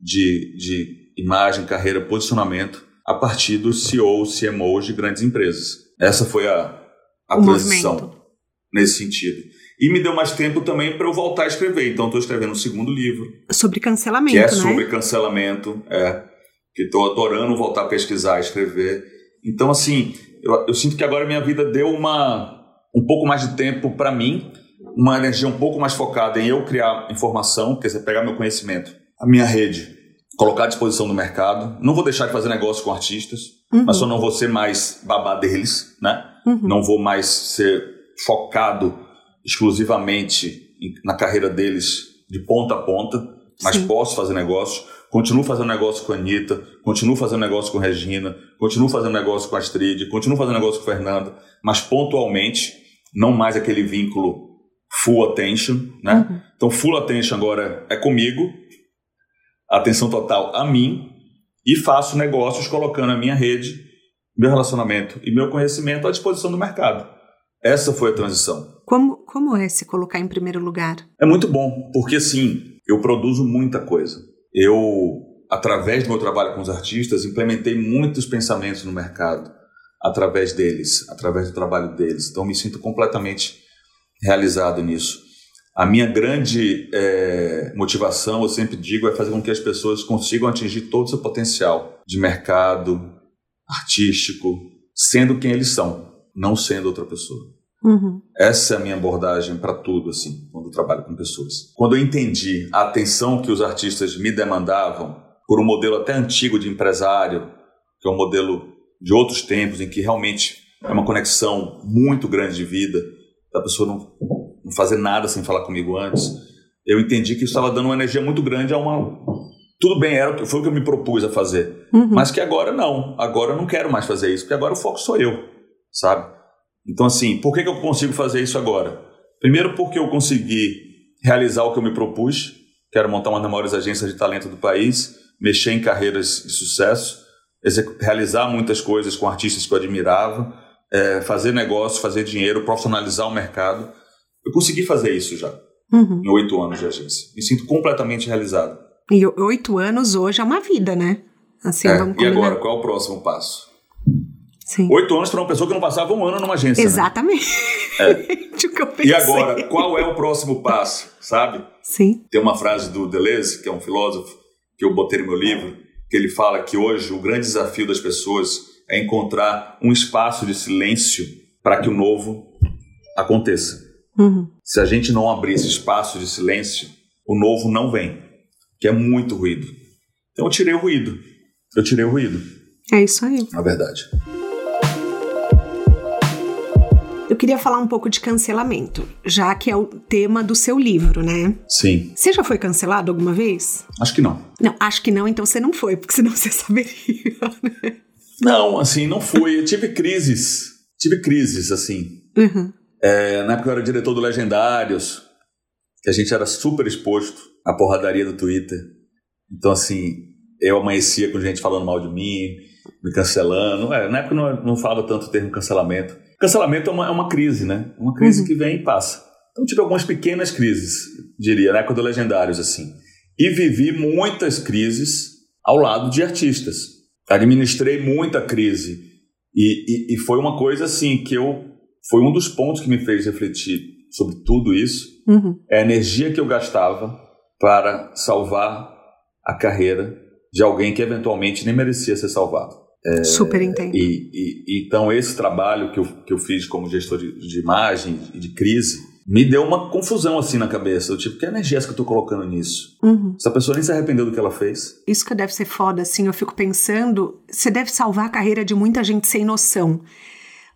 de, de imagem, carreira, posicionamento a partir dos CEOs, CMOs de grandes empresas. Essa foi a, a transição movimento. nesse sentido. E me deu mais tempo também para eu voltar a escrever. Então, estou escrevendo um segundo livro. Sobre cancelamento, Que é né? sobre cancelamento, é. Que estou adorando voltar a pesquisar, escrever. Então, assim, eu, eu sinto que agora minha vida deu uma um pouco mais de tempo para mim, uma energia um pouco mais focada em eu criar informação, quer dizer, pegar meu conhecimento, a minha rede, colocar à disposição do mercado. Não vou deixar de fazer negócio com artistas, uhum. mas só não vou ser mais babá deles, né? Uhum. Não vou mais ser focado exclusivamente na carreira deles de ponta a ponta, mas Sim. posso fazer negócio. Continuo fazendo negócio com a Anitta, continuo fazendo negócio com a Regina, continuo fazendo negócio com a Astrid, continuo fazendo negócio com a Fernanda, mas pontualmente, não mais aquele vínculo full attention, né? Uhum. Então, full attention agora é comigo, atenção total a mim, e faço negócios colocando a minha rede, meu relacionamento e meu conhecimento à disposição do mercado. Essa foi a transição. Como, como é se colocar em primeiro lugar? É muito bom, porque sim, eu produzo muita coisa. Eu, através do meu trabalho com os artistas, implementei muitos pensamentos no mercado, através deles, através do trabalho deles. Então, me sinto completamente realizado nisso. A minha grande é, motivação, eu sempre digo, é fazer com que as pessoas consigam atingir todo o seu potencial de mercado, artístico, sendo quem eles são, não sendo outra pessoa. Uhum. Essa é a minha abordagem para tudo, assim, quando eu trabalho com pessoas. Quando eu entendi a atenção que os artistas me demandavam por um modelo até antigo de empresário, que é um modelo de outros tempos, em que realmente é uma conexão muito grande de vida, da pessoa não, não fazer nada sem falar comigo antes, eu entendi que isso estava dando uma energia muito grande a uma. Tudo bem, era, foi o que eu me propus a fazer. Uhum. Mas que agora não. Agora eu não quero mais fazer isso, porque agora o foco sou eu, sabe? Então, assim, por que, que eu consigo fazer isso agora? Primeiro, porque eu consegui realizar o que eu me propus, que era montar uma das maiores agências de talento do país, mexer em carreiras de sucesso, realizar muitas coisas com artistas que eu admirava, é, fazer negócio, fazer dinheiro, profissionalizar o mercado. Eu consegui fazer isso já, uhum. em oito anos de agência. Me sinto completamente realizado. E oito anos hoje é uma vida, né? Assim, é, e agora, qual é o próximo passo? Sim. Oito anos para uma pessoa que não passava um ano numa agência. Né? Exatamente. Né? É. o que eu pensei. E agora, qual é o próximo passo, sabe? Sim. Tem uma frase do Deleuze, que é um filósofo, que eu botei no meu livro, que ele fala que hoje o grande desafio das pessoas é encontrar um espaço de silêncio para que o novo aconteça. Uhum. Se a gente não abrir esse espaço de silêncio, o novo não vem, que é muito ruído. Então eu tirei o ruído. Eu tirei o ruído. É isso aí. Na verdade. Eu queria falar um pouco de cancelamento, já que é o tema do seu livro, né? Sim. Você já foi cancelado alguma vez? Acho que não. Não, acho que não, então você não foi, porque senão você saberia. Né? Não, assim, não fui. Eu tive crises. Tive crises, assim. Uhum. É, na época eu era diretor do Legendários, que a gente era super exposto à porradaria do Twitter. Então, assim, eu amanhecia com gente falando mal de mim, me cancelando. É, na época não, não falava tanto o termo cancelamento. Cancelamento é uma, é uma crise, né? Uma crise uhum. que vem e passa. Então, tive algumas pequenas crises, diria, na época do Legendários, assim. E vivi muitas crises ao lado de artistas administrei muita crise. E, e, e, foi uma coisa assim que eu. Foi um dos pontos que me fez refletir sobre tudo isso. Uhum. É a energia que eu gastava para salvar a carreira de alguém que eventualmente nem merecia ser salvado. É, Super entendo. E, e, então, esse trabalho que eu, que eu fiz como gestor de, de imagem e de crise me deu uma confusão assim na cabeça. Eu, tipo, que energia é essa que eu tô colocando nisso? Uhum. Essa pessoa nem se arrependeu do que ela fez. Isso que deve ser foda, assim. Eu fico pensando, você deve salvar a carreira de muita gente sem noção.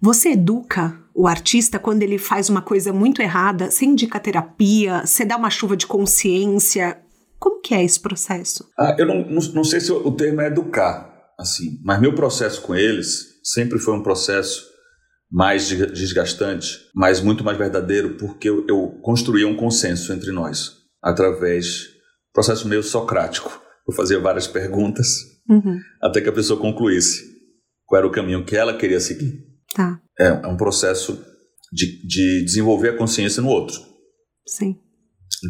Você educa o artista quando ele faz uma coisa muito errada? Você indica terapia? Você dá uma chuva de consciência? Como que é esse processo? Ah, eu não, não, não sei se o termo é educar, assim. Mas meu processo com eles sempre foi um processo mais desgastante, mas muito mais verdadeiro, porque eu, eu construía um consenso entre nós através do processo meio socrático. Eu fazia várias perguntas uhum. até que a pessoa concluísse qual era o caminho que ela queria seguir. Tá. É, é um processo de, de desenvolver a consciência no outro. Sim.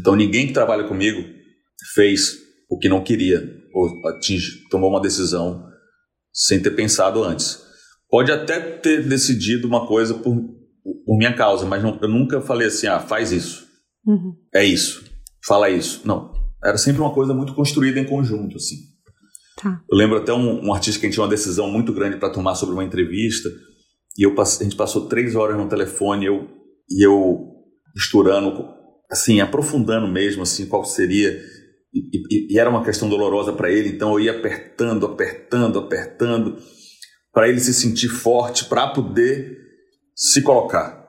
Então ninguém que trabalha comigo fez o que não queria ou atinge, tomou uma decisão sem ter pensado antes. Pode até ter decidido uma coisa por, por minha causa, mas não, eu nunca falei assim, ah, faz isso. Uhum. É isso. Fala isso. Não. Era sempre uma coisa muito construída em conjunto, assim. Tá. Eu lembro até um, um, artista que a gente tinha uma decisão muito grande para tomar sobre uma entrevista, e eu, a gente passou três horas no telefone, eu, e eu misturando, assim, aprofundando mesmo, assim, qual seria. E, e, e era uma questão dolorosa para ele, então eu ia apertando, apertando, apertando para ele se sentir forte, para poder se colocar.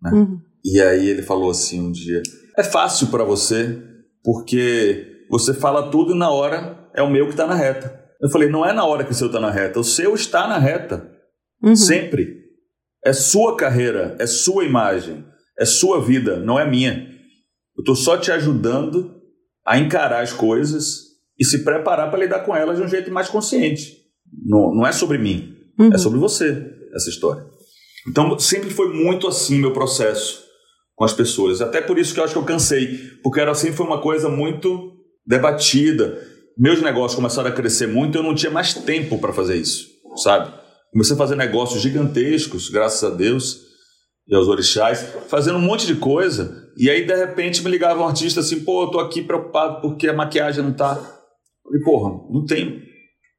Né? Uhum. E aí ele falou assim um dia: é fácil para você, porque você fala tudo e na hora é o meu que está na reta. Eu falei: não é na hora que o seu está na reta, o seu está na reta. Uhum. Sempre. É sua carreira, é sua imagem. É sua vida, não é minha. Eu estou só te ajudando a encarar as coisas e se preparar para lidar com elas de um jeito mais consciente. Não, não é sobre mim, uhum. é sobre você essa história. Então sempre foi muito assim meu processo com as pessoas. Até por isso que eu acho que eu cansei, porque era assim foi uma coisa muito debatida. Meus negócios começaram a crescer muito, eu não tinha mais tempo para fazer isso, sabe? Comecei a fazer negócios gigantescos, graças a Deus e aos orixás, fazendo um monte de coisa. E aí, de repente, me ligava um artista assim: pô, eu tô aqui preocupado porque a maquiagem não tá. Eu falei, porra, não tem.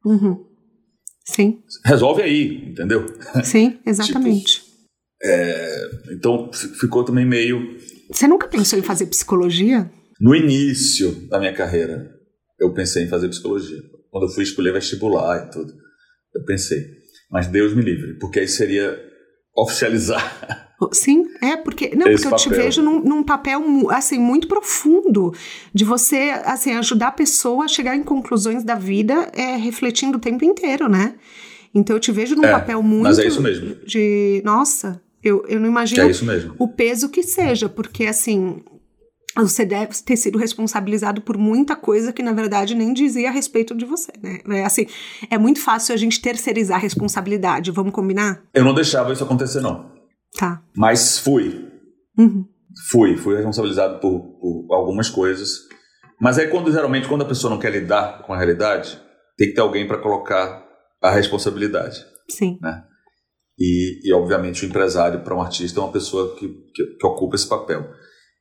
Uhum. Sim. Resolve aí, entendeu? Sim, exatamente. tipo, é, então, ficou também meio. Você nunca pensou em fazer psicologia? No início da minha carreira, eu pensei em fazer psicologia. Quando eu fui escolher vestibular e tudo, eu pensei. Mas Deus me livre, porque aí seria oficializar. Sim, é porque não Esse porque eu te vejo num, num, papel assim muito profundo de você assim ajudar a pessoa a chegar em conclusões da vida é, refletindo o tempo inteiro, né? Então eu te vejo num é, papel muito mas é isso mesmo. de nossa, eu, eu não imagino é isso mesmo. o peso que seja, porque assim você deve ter sido responsabilizado por muita coisa que na verdade nem dizia a respeito de você, né? É assim, é muito fácil a gente terceirizar a responsabilidade, vamos combinar? Eu não deixava isso acontecer não. Tá. Mas fui. Uhum. Fui, fui responsabilizado por, por, algumas coisas. Mas aí quando geralmente quando a pessoa não quer lidar com a realidade, tem que ter alguém para colocar a responsabilidade. Sim. Né? E, e obviamente o empresário para um artista é uma pessoa que, que, que ocupa esse papel.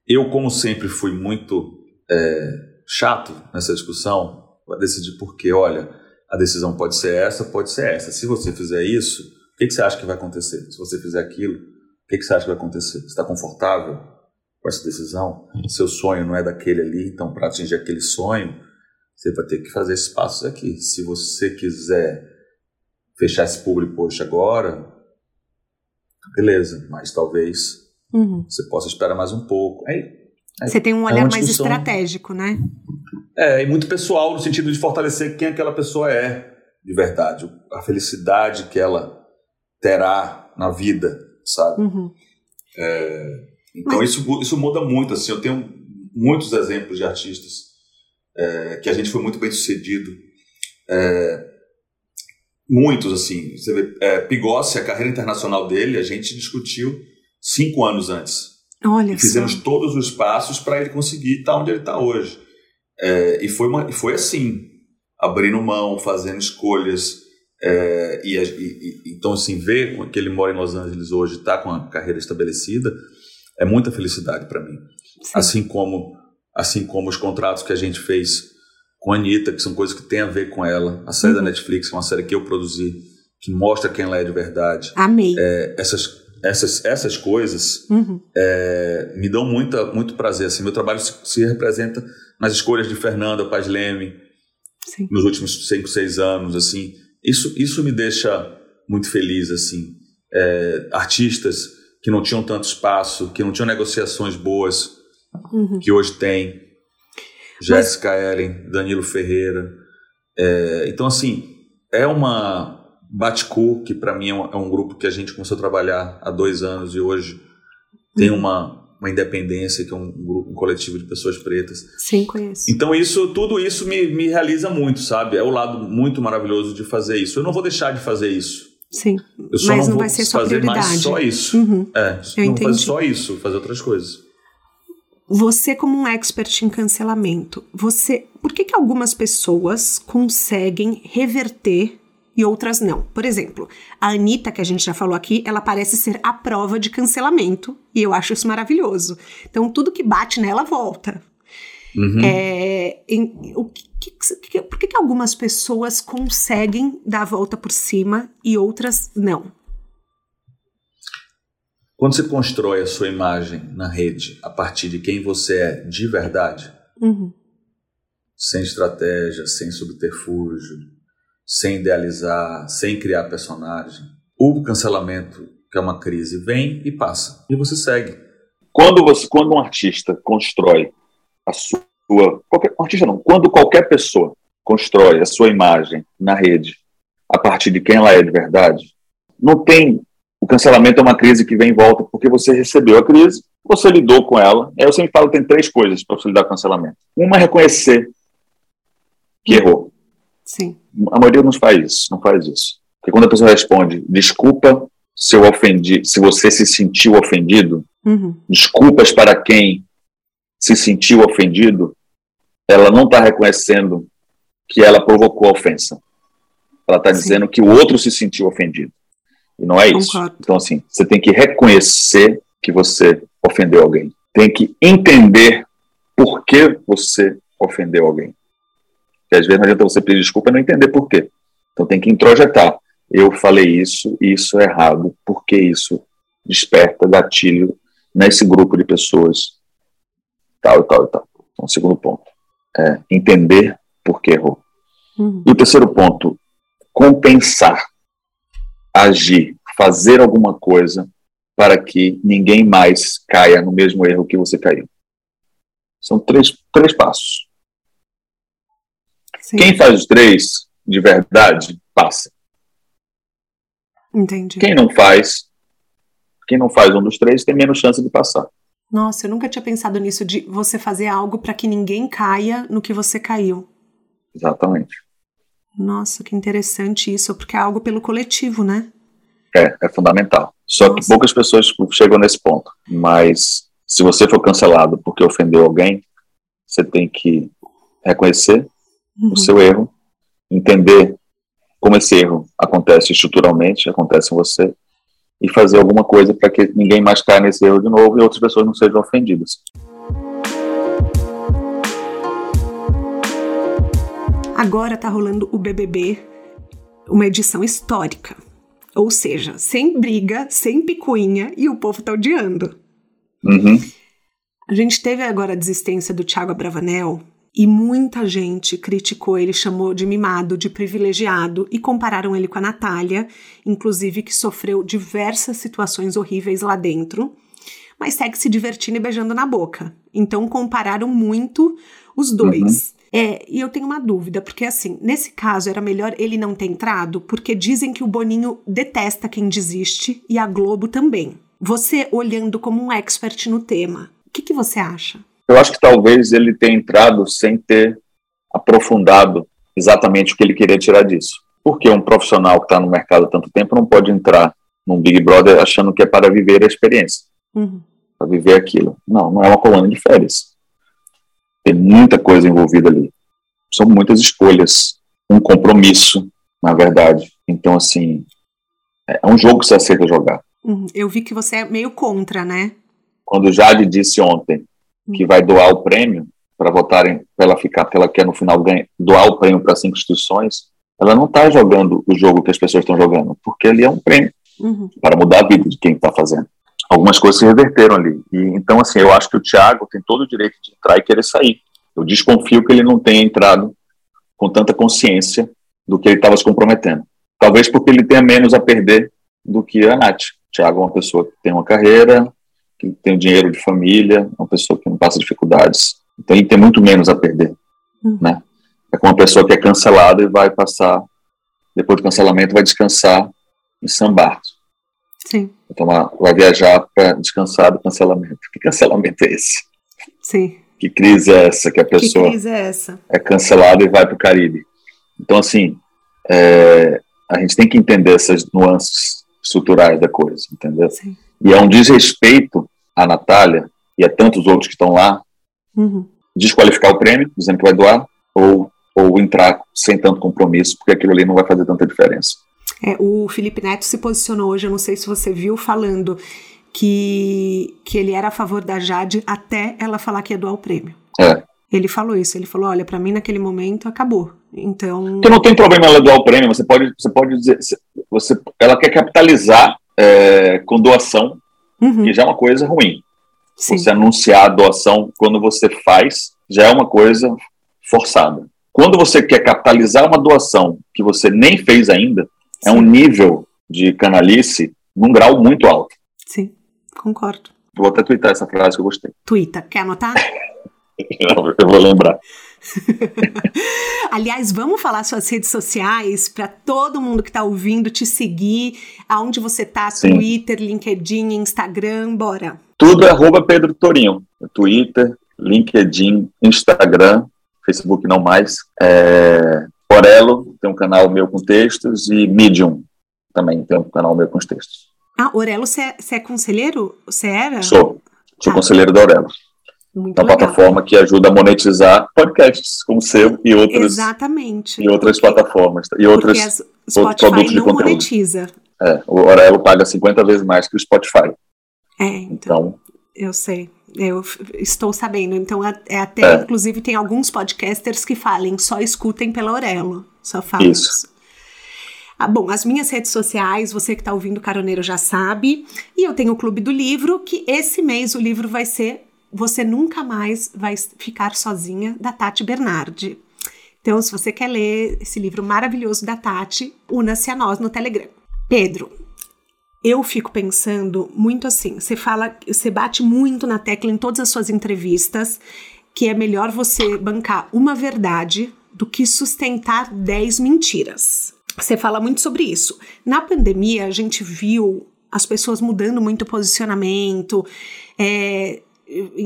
Eu, como sempre, fui muito é, chato nessa discussão para decidir porque, olha, a decisão pode ser essa, pode ser essa. Se você fizer isso, o que, que você acha que vai acontecer? Se você fizer aquilo, o que, que você acha que vai acontecer? Você está confortável com essa decisão? Seu sonho não é daquele ali, então para atingir aquele sonho, você vai ter que fazer esses passos aqui. Se você quiser fechar esse public post agora, beleza, mas talvez Uhum. Você possa esperar mais um pouco. É, é, Você tem um olhar é mais estratégico, né? É, e muito pessoal, no sentido de fortalecer quem aquela pessoa é de verdade, a felicidade que ela terá na vida, sabe? Uhum. É, então Mas... isso, isso muda muito, assim, eu tenho muitos exemplos de artistas é, que a gente foi muito bem sucedido, é, muitos, assim, você vê, Pigossi, a carreira internacional dele, a gente discutiu cinco anos antes. Olha e fizemos só. todos os passos para ele conseguir estar onde ele está hoje. É, e foi, uma, foi assim, abrindo mão, fazendo escolhas. É, e, e, então, assim, ver que ele mora em Los Angeles hoje, está com a carreira estabelecida, é muita felicidade para mim. Assim como, assim como os contratos que a gente fez com a Anitta, que são coisas que têm a ver com ela. A série uhum. da Netflix, é uma série que eu produzi, que mostra quem ela é de verdade. Amei. É, essas essas, essas coisas uhum. é, me dão muita, muito prazer. Assim, meu trabalho se, se representa nas escolhas de Fernanda Paz Leme Sim. nos últimos cinco, seis anos. Assim, isso, isso me deixa muito feliz. assim é, Artistas que não tinham tanto espaço, que não tinham negociações boas, uhum. que hoje tem. Jéssica Mas... Ellen, Danilo Ferreira. É, então, assim, é uma Batcu, que para mim é um, é um, grupo que a gente começou a trabalhar há dois anos e hoje tem uhum. uma, uma independência, que é um grupo, um coletivo de pessoas pretas. Sim, conheço. Então isso, tudo isso me, me realiza muito, sabe? É o lado muito maravilhoso de fazer isso. Eu não vou deixar de fazer isso. Sim, eu só mas não, não vai ser só fazer prioridade. mais só isso. Uhum. É, eu não entendi. fazer só isso, fazer outras coisas. Você como um expert em cancelamento, você, por que que algumas pessoas conseguem reverter e outras não. Por exemplo, a Anitta, que a gente já falou aqui, ela parece ser a prova de cancelamento, e eu acho isso maravilhoso. Então, tudo que bate nela volta. Uhum. É, em, o que, que, por que, que algumas pessoas conseguem dar a volta por cima e outras não? Quando você constrói a sua imagem na rede a partir de quem você é de verdade, uhum. sem estratégia, sem subterfúgio, sem idealizar, sem criar personagem. O cancelamento, que é uma crise, vem e passa. E você segue. Quando, você, quando um artista constrói a sua. Qualquer, um artista não, quando qualquer pessoa constrói a sua imagem na rede a partir de quem ela é de verdade, não tem. O cancelamento é uma crise que vem em volta porque você recebeu a crise, você lidou com ela. Aí eu sempre falo tem três coisas para você lidar com cancelamento. Uma é reconhecer que errou. Sim. A maioria não faz isso, não faz isso. Porque quando a pessoa responde, desculpa se eu ofendi, se você se sentiu ofendido, Uhum. desculpas para quem se sentiu ofendido, ela não está reconhecendo que ela provocou a ofensa. Ela está dizendo que o outro se sentiu ofendido. E não é isso. Concordo. Então, assim, você tem que reconhecer que você ofendeu alguém. Tem que entender por que você ofendeu alguém. Porque às vezes não adianta você pedir desculpa e não entender por quê. Então tem que introjetar. Eu falei isso, e isso é errado, porque isso desperta gatilho nesse grupo de pessoas, tal e tal e tal. Então, segundo ponto, é entender por que errou. Uhum. E o terceiro ponto, compensar, agir, fazer alguma coisa para que ninguém mais caia no mesmo erro que você caiu. São três, três passos. Sim. Quem faz os três, de verdade, passa. Entendi. Quem não faz, quem não faz um dos três tem menos chance de passar. Nossa, eu nunca tinha pensado nisso de você fazer algo para que ninguém caia no que você caiu. Exatamente. Nossa, que interessante isso, porque é algo pelo coletivo, né? É, é fundamental. Só que Nossa. poucas pessoas chegam nesse ponto. Mas se você for cancelado porque ofendeu alguém, você tem que reconhecer Uhum. o seu erro, entender como esse erro acontece estruturalmente, acontece em você, e fazer alguma coisa para que ninguém mais caia nesse erro de novo e outras pessoas não sejam ofendidas. Agora tá rolando o BBB, uma edição histórica. Ou seja, sem briga, sem picuinha e o povo tá odiando. Uhum. A gente teve agora a desistência do Thiago Abravanel e muita gente criticou ele, chamou de mimado, de privilegiado e compararam ele com a Natália, inclusive que sofreu diversas situações horríveis lá dentro, mas segue se divertindo e beijando na boca. Então compararam muito os dois. É, e eu tenho uma dúvida, porque assim, nesse caso era melhor ele não ter entrado, porque dizem que o Boninho detesta quem desiste e a Globo também. Você olhando como um expert no tema, o que, que você acha? Eu acho que talvez ele tenha entrado sem ter aprofundado exatamente o que ele queria tirar disso. Porque um profissional que está no mercado há tanto tempo não pode entrar num Big Brother achando que é para viver a experiência, Uhum. para viver aquilo. Não, não é uma coluna de férias. Tem muita coisa envolvida ali. São muitas escolhas, um compromisso, na verdade. Então, assim, é um jogo que você aceita jogar. Uhum. Eu vi que você é meio contra, né? Quando Jade disse ontem que vai doar o prêmio para votarem, para ela ficar, para ela quer no final ganhar, doar o prêmio para cinco instituições, ela não está jogando o jogo que as pessoas estão jogando, porque ele é um prêmio Uhum. para mudar a vida de quem está fazendo. Algumas coisas se reverteram ali. E, então, assim, eu acho que o Thiago tem todo o direito de entrar e querer sair. Eu desconfio que ele não tenha entrado com tanta consciência do que ele estava se comprometendo. Talvez porque ele tenha menos a perder do que a Nath. Thiago é uma pessoa que tem uma carreira, que tem dinheiro de família, uma pessoa que não passa dificuldades. Então ele tem muito menos a perder, Uhum. né? É como uma pessoa que é cancelada e vai passar, depois do cancelamento, vai descansar em São Bartos. Sim, Vai, tomar, vai viajar para descansar do cancelamento. Que cancelamento é esse? sim. Que crise é essa que a Que pessoa crise é é cancelada e vai para o Caribe? Então, assim, é, a gente tem que entender essas nuances estruturais da coisa, entendeu? Sim. E é um desrespeito à Natália e a tantos outros que estão lá Uhum. desqualificar o prêmio, dizendo que vai doar, ou, ou entrar sem tanto compromisso, porque aquilo ali não vai fazer tanta diferença. É, o Felipe Neto se posicionou hoje, eu não sei se você viu, falando que, que ele era a favor da Jade até ela falar que ia doar o prêmio. É. Ele falou isso, ele falou, olha, pra mim naquele momento acabou. Então, Porque não tem problema ela doar o prêmio, você pode, você pode dizer, você, você- ela quer capitalizar é, com doação, uhum, que já é uma coisa ruim. sim, Você anunciar a doação quando você faz, já é uma coisa forçada. Quando você quer capitalizar uma doação que você nem fez ainda, é um sim, nível de canalice num grau muito alto. sim, concordo. Vou até twittar essa frase que eu gostei. Twitter, quer anotar? Eu vou lembrar. Aliás, vamos falar suas redes sociais para todo mundo que está ouvindo te seguir, aonde você tá, Sim. Twitter, LinkedIn, Instagram, bora. Tudo é arroba Pedro Torinho. Twitter, LinkedIn, Instagram, Facebook não mais. É, Orelo, tem um canal meu com textos, e Medium também tem um canal meu com os textos. Ah, Orelo, você é, é, conselheiro? Você era? Sou. Sou ah. conselheiro da Orelo. Muito uma legal. plataforma que ajuda a monetizar podcasts como o seu e outras Exatamente. e outras porque, plataformas e outros produtos de não conteúdo. monetiza. É, o Orelo paga 50 vezes mais que o Spotify. É, então, então eu sei. Eu estou sabendo. Então, é, é até, é. inclusive, tem alguns podcasters que falem só escutem pela Orelo. Só falam isso. isso. Ah, bom, as minhas redes sociais, você que está ouvindo Caroneiro já sabe. E eu tenho o Clube do Livro, que esse mês o livro vai ser Você Nunca Mais Vai Ficar Sozinha, da Tati Bernardi. Então, se você quer ler esse livro maravilhoso da Tati, una-se a nós no Telegram. Pedro, eu fico pensando muito assim. Você fala, você bate muito na tecla em todas as suas entrevistas que é melhor você bancar uma verdade do que sustentar 10 mentiras. Você fala muito sobre isso. Na pandemia, a gente viu as pessoas mudando muito o posicionamento, é,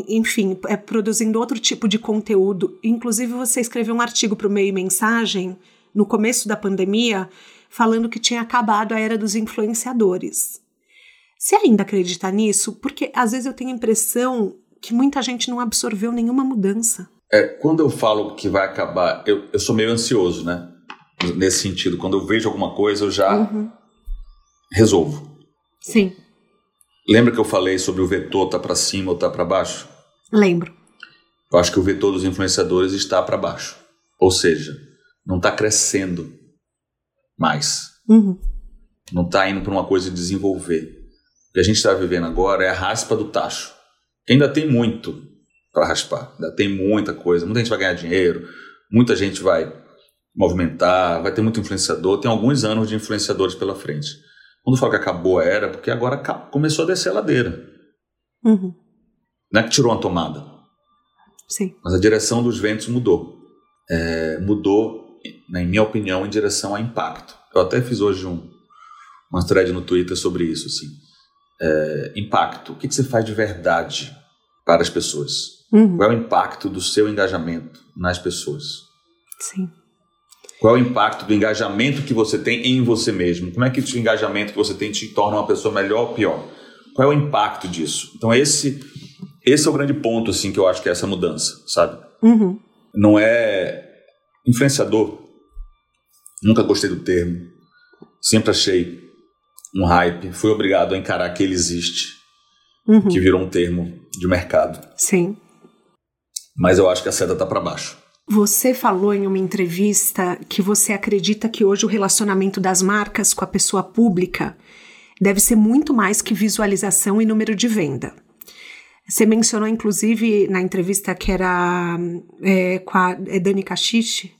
enfim, é, produzindo outro tipo de conteúdo. Inclusive, você escreveu um artigo para o Meio Mensagem no começo da pandemia falando que tinha acabado a era dos influenciadores. Você ainda acredita nisso? Porque às vezes eu tenho a impressão que muita gente não absorveu nenhuma mudança. É, quando eu falo que vai acabar, eu, eu sou meio ansioso, né? Nesse sentido, quando eu vejo alguma coisa, eu já uhum. resolvo. Sim. Lembra que eu falei sobre o vetor tá para cima ou tá para baixo? Lembro. Eu acho que o vetor dos influenciadores está para baixo. Ou seja, não está crescendo mais. Uhum. Não está indo para uma coisa de desenvolver. O que a gente está vivendo agora é a raspa do tacho. Ainda tem muito para raspar, ainda tem muita coisa. Muita gente vai ganhar dinheiro, muita gente vai movimentar, vai ter muito influenciador. Tem alguns anos de influenciadores pela frente. Quando eu falo que acabou a era, porque agora começou a descer a ladeira. Uhum. Não é que tirou uma tomada. Sim. Mas a direção dos ventos mudou. É, mudou na minha opinião, em direção a impacto. Eu até fiz hoje um, uma thread no Twitter sobre isso. Assim. É, impacto. O que, que, você faz de verdade para as pessoas? Uhum. Qual é o impacto do seu engajamento nas pessoas? Sim. Qual é o impacto do engajamento que você tem em você mesmo? Como é que o engajamento que você tem te torna uma pessoa melhor ou pior? Qual é o impacto disso? Então esse esse é o grande ponto assim que eu acho que é essa mudança, sabe? Uhum. Não é influenciador Nunca gostei do termo. Sempre achei um hype. Fui obrigado a encarar que ele existe. Uhum. Que virou um termo de mercado. Sim. Mas eu acho que a seta tá para baixo. Você falou em uma entrevista que você acredita que hoje o relacionamento das marcas com a pessoa pública deve ser muito mais que visualização e número de venda. Você mencionou, inclusive, na entrevista que era é, com a é Dani Cachiche,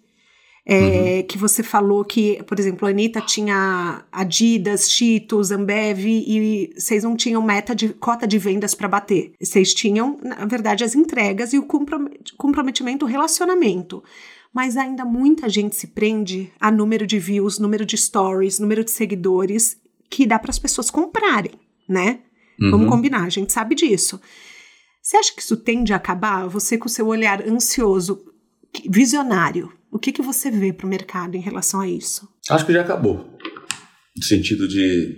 é, uhum. Que você falou que, por exemplo, a Anitta tinha Adidas, Cheetos, Ambev e vocês não tinham meta de cota de vendas para bater. Vocês tinham, na verdade, as entregas e o comprometimento, o relacionamento. Mas ainda muita gente se prende a número de views, número de stories, número de seguidores que dá para as pessoas comprarem, né? Uhum. Vamos combinar, a gente sabe disso. Você acha que isso tende a acabar? Você com o seu olhar ansioso, visionário, o que, que você vê para o mercado em relação a isso? Acho que já acabou. No sentido de,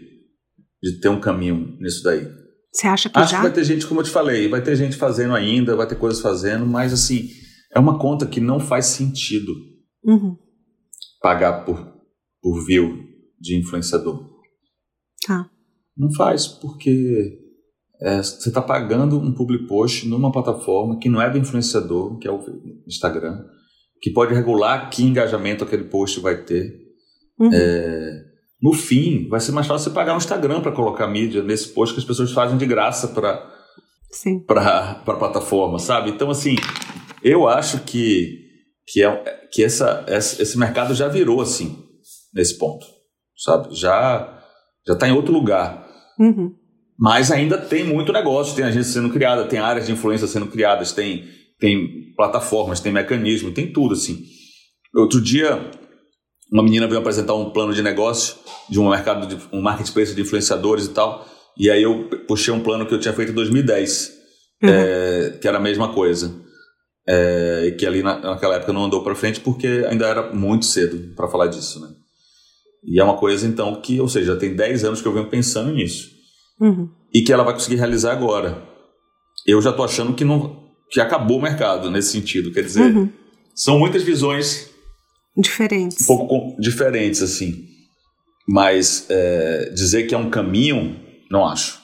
de ter um caminho nisso daí. Você acha que Acho já? que vai ter gente, como eu te falei, vai ter gente fazendo ainda, vai ter coisas fazendo, mas assim, é uma conta que não faz sentido uhum. pagar por, por view de influenciador. Tá. Não faz, porque é, você está pagando um public post numa plataforma que não é do influenciador, que é o Instagram que pode regular que engajamento aquele post vai ter. Uhum. É, no fim, vai ser mais fácil você pagar um Instagram para colocar mídia nesse post que as pessoas fazem de graça para para a plataforma, sabe? Então, assim, eu acho que, que, é, que essa, esse mercado já virou assim, nesse ponto, sabe? Já já está em outro lugar. Uhum. Mas ainda tem muito negócio, tem agência sendo criada, tem áreas de influência sendo criadas, tem tem plataformas, tem mecanismo, tem tudo assim. Outro dia, uma menina veio apresentar um plano de negócio de um mercado, de um marketplace de influenciadores e tal, E aí eu puxei um plano que eu tinha feito em 2010, uhum. é, que era a mesma coisa. É, que ali na, naquela época não andou para frente porque ainda era muito cedo para falar disso, né? E é uma coisa, então, que, ou seja, já tem 10 anos que eu venho pensando nisso. Uhum. E que ela vai conseguir realizar agora. Eu já tô achando que não que acabou o mercado nesse sentido. Quer dizer, uhum. são muitas visões diferentes. Um pouco diferentes, assim. Mas é, dizer que é um caminho, não acho.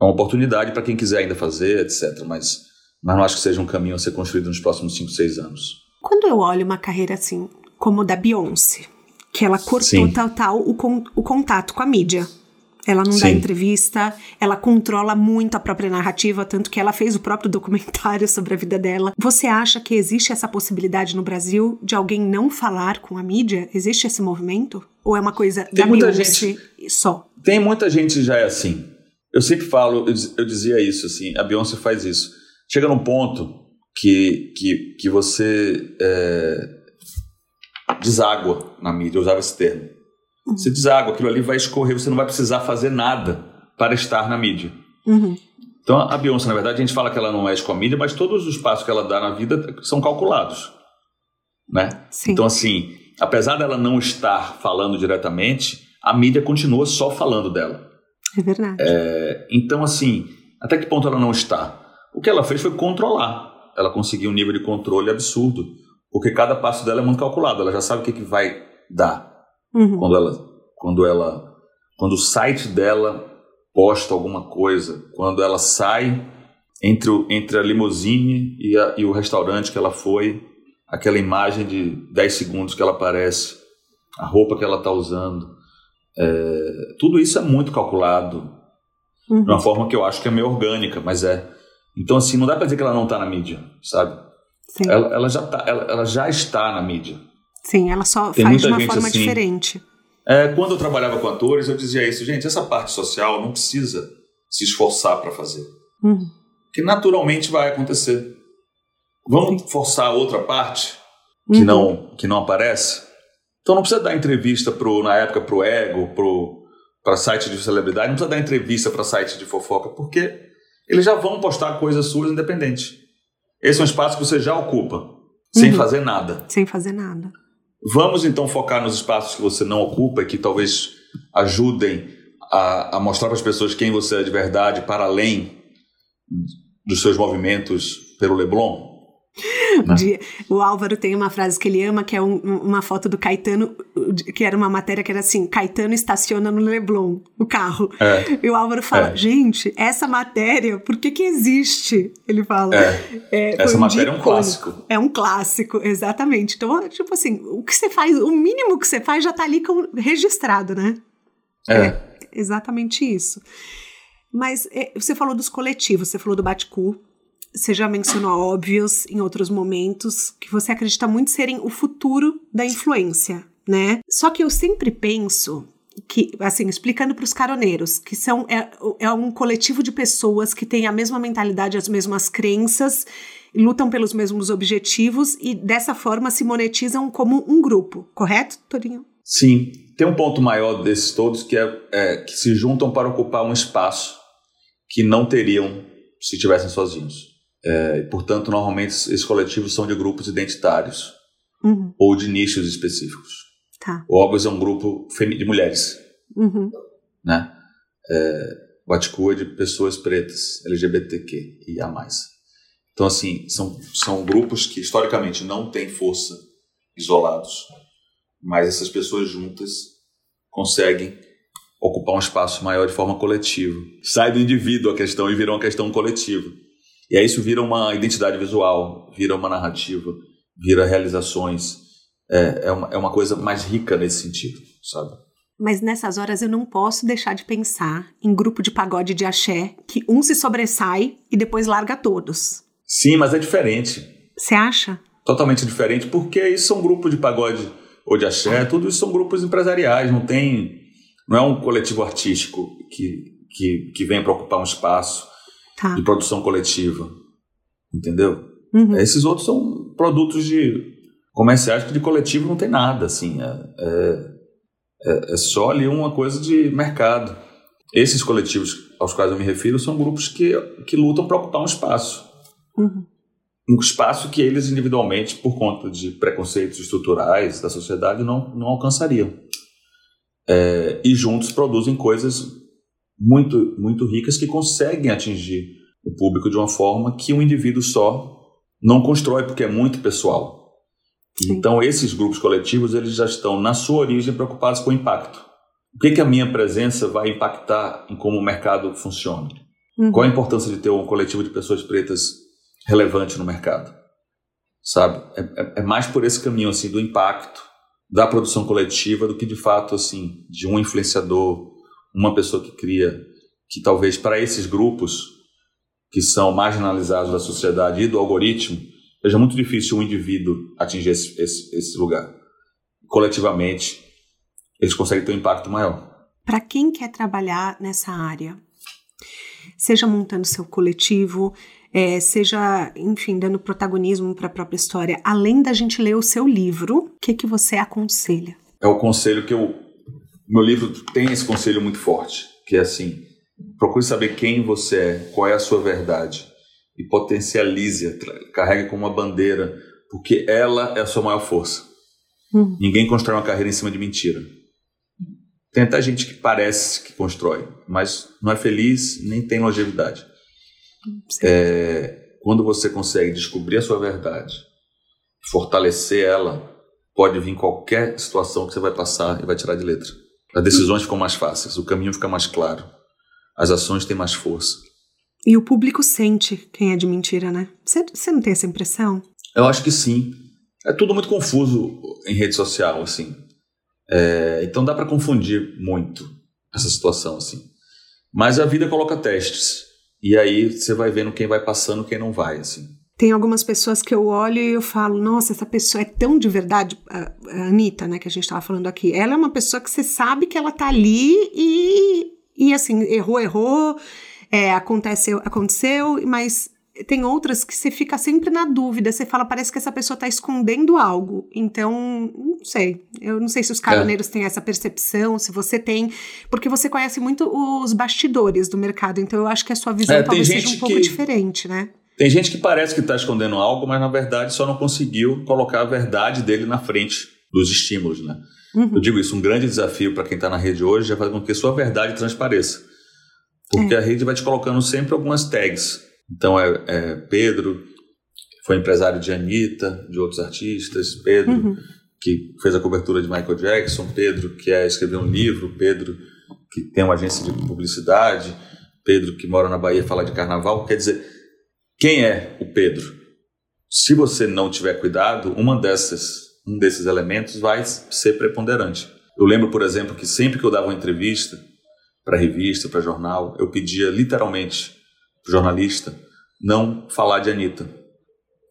É uma oportunidade para quem quiser ainda fazer, etc. Mas, mas não acho que seja um caminho a ser construído nos próximos 5, 6 anos. Quando eu olho uma carreira assim, como da Beyoncé, que ela cortou Sim. total o, con o contato com a mídia. Ela não Sim. dá entrevista, ela controla muito a própria narrativa, tanto que ela fez o próprio documentário sobre a vida dela. Você acha que existe essa possibilidade no Brasil de alguém não falar com a mídia? Existe esse movimento? Ou é uma coisa tem da muita gente, só? Tem muita gente já é assim. Eu sempre falo, eu dizia isso, assim, a Beyoncé faz isso. Chega num ponto que, que, que você é, deságua na mídia, eu usava esse termo Uhum. Você deságua, aquilo ali vai escorrer, você não vai precisar fazer nada para estar na mídia. Uhum. Então a Beyoncé, na verdade, a gente fala que ela não mexe com a mídia, mas todos os passos que ela dá na vida são calculados. Né? Então, assim, apesar dela não estar falando diretamente, a mídia continua só falando dela. É verdade. É, então, assim, até que ponto ela não está? O que ela fez foi controlar. Ela conseguiu um nível de controle absurdo, porque cada passo dela é muito calculado. Ela já sabe o que, que vai dar. Uhum. Quando ela, quando ela, quando o site dela posta alguma coisa, quando ela sai entre, o, entre a limusine e, a, e o restaurante que ela foi, aquela imagem de 10 segundos que ela aparece, a roupa que ela está usando, é, tudo isso é muito calculado uhum. de uma forma que eu acho que é meio orgânica, mas é. Então, assim, não dá para dizer que ela não está na mídia, sabe? Ela, ela, já tá, ela, ela já está na mídia. Sim, ela só Tem faz de uma forma assim, diferente. É, quando eu trabalhava com atores, eu dizia isso, gente, essa parte social não precisa se esforçar para fazer. Uhum. Que naturalmente vai acontecer. Vamos Sim. forçar a outra parte que, uhum. não, que não aparece? Então não precisa dar entrevista pro, na época para o Ego, para site de celebridade, não precisa dar entrevista para site de fofoca, porque eles já vão postar coisas suas independente. Esse é um espaço que você já ocupa, sem uhum. fazer nada. Sem fazer nada. Vamos então focar nos espaços que você não ocupa e que talvez ajudem a, a mostrar para as pessoas quem você é de verdade, para além dos seus movimentos pelo Leblon? Né? o Álvaro tem uma frase que ele ama, que é um, uma foto do Caetano, que era uma matéria que era assim: Caetano estaciona no Leblon, o carro. É. E o Álvaro fala: é. gente, essa matéria, por que que existe? Ele fala. É. é essa um matéria é um clássico. É um clássico, exatamente. Então, tipo assim, o que você faz, o mínimo que você faz já tá ali com, registrado, né? É. é exatamente isso. Mas é, você falou dos coletivos, você falou do Baticu, você já mencionou óbvios em outros momentos que você acredita muito serem o futuro da influência, né? Só que eu sempre penso que, assim, explicando para os caroneiros, que são é, é um coletivo de pessoas que têm a mesma mentalidade, as mesmas crenças, lutam pelos mesmos objetivos e dessa forma se monetizam como um grupo, correto, Torinho? Sim. Tem um ponto maior desses todos que é, é que se juntam para ocupar um espaço que não teriam se estivessem sozinhos. É, portanto, normalmente esses coletivos são de grupos identitários uhum. ou de nichos específicos. Tá. O Óbvios é um grupo de mulheres. Uhum. Né? É, o Aticu é de pessoas pretas, LGBTQ e a mais. Então, assim, são, são grupos que historicamente não têm força isolados, mas essas pessoas juntas conseguem ocupar um espaço maior de forma coletiva. Sai do indivíduo a questão e vira uma questão coletiva. E aí isso vira uma identidade visual, vira uma narrativa, vira realizações. É, é, uma, é uma coisa mais rica nesse sentido, sabe? Mas nessas horas eu não posso deixar de pensar em grupo de pagode de axé que um se sobressai e depois larga todos. Sim, mas é diferente. Você acha? Totalmente diferente, porque isso são grupos de pagode ou de axé, tudo isso são grupos empresariais, não tem. Não é um coletivo artístico que, que, que vem para ocupar um espaço tá. de produção coletiva. Entendeu? Uhum. Esses outros são produtos de comerciais que de coletivo não tem nada, assim. É, é, é, é só ali uma coisa de mercado. Esses coletivos aos quais eu me refiro são grupos que, que lutam para ocupar um espaço. Uhum. Um espaço que eles individualmente, por conta de preconceitos estruturais da sociedade, não, não alcançariam. É, e juntos produzem coisas muito, muito ricas que conseguem atingir o público de uma forma que um indivíduo só não constrói, porque é muito pessoal. Sim. Então, esses grupos coletivos eles já estão, na sua origem, preocupados com o impacto. O que, que a minha presença vai impactar em como o mercado funciona? Uhum. Qual a importância de ter um coletivo de pessoas pretas relevante no mercado? Sabe? É, é, é mais por esse caminho assim do impacto da produção coletiva do que de fato assim de um influenciador, uma pessoa que cria, que talvez para esses grupos que são marginalizados da sociedade e do algoritmo, seja muito difícil um indivíduo atingir esse, esse, esse lugar. Coletivamente, eles conseguem ter um impacto maior. Para quem quer trabalhar nessa área, seja montando seu coletivo, é, seja, enfim, dando protagonismo para a própria história, além da gente ler o seu livro, o que, que você aconselha? É o conselho que eu. Meu livro tem esse conselho muito forte, que é assim: procure saber quem você é, qual é a sua verdade, e potencialize-a, carregue como uma bandeira, porque ela é a sua maior força. Uhum. Ninguém constrói uma carreira em cima de mentira. Tem até gente que parece que constrói, mas não é feliz nem tem longevidade. É, quando você consegue descobrir a sua verdade, fortalecer ela, pode vir qualquer situação que você vai passar e vai tirar de letra. As decisões ficam mais fáceis, o caminho fica mais claro, as ações têm mais força. E o público sente quem é de mentira, né? Você, não tem essa impressão? Eu acho que sim. É tudo muito confuso em rede social, assim. É, então dá para confundir muito essa situação, assim. Mas a vida coloca testes. E aí você vai vendo quem vai passando quem não vai, assim. Tem algumas pessoas que eu olho e eu falo, nossa, essa pessoa é tão de verdade. A Anitta, né, que a gente estava falando aqui. Ela é uma pessoa que você sabe que ela tá ali e, e assim, errou, errou, é, aconteceu, aconteceu, mas tem outras que você fica sempre na dúvida. Você fala, parece que essa pessoa está escondendo algo. Então, não sei. Eu não sei se os caroneiros é. têm essa percepção, se você tem. Porque você conhece muito os bastidores do mercado. Então, eu acho que a sua visão é, talvez seja um pouco diferente, né? Tem gente que parece que está escondendo algo, mas na verdade só não conseguiu colocar a verdade dele na frente dos estímulos, né? Uhum. Eu digo isso, um grande desafio para quem está na rede hoje é fazer com que sua verdade transpareça. Porque é. a rede vai te colocando sempre algumas tags então é, é Pedro, foi empresário de Anitta, de outros artistas, Pedro, uhum. que fez a cobertura de Michael Jackson, Pedro, que é escrever um livro, Pedro, que tem uma agência de publicidade, Pedro, que mora na Bahia, fala de carnaval. Quer dizer, quem é o Pedro? Se você não tiver cuidado, uma dessas, um desses elementos vai ser preponderante. Eu lembro, por exemplo, que sempre que eu dava uma entrevista para revista, para jornal, eu pedia literalmente jornalista, não falar de Anitta.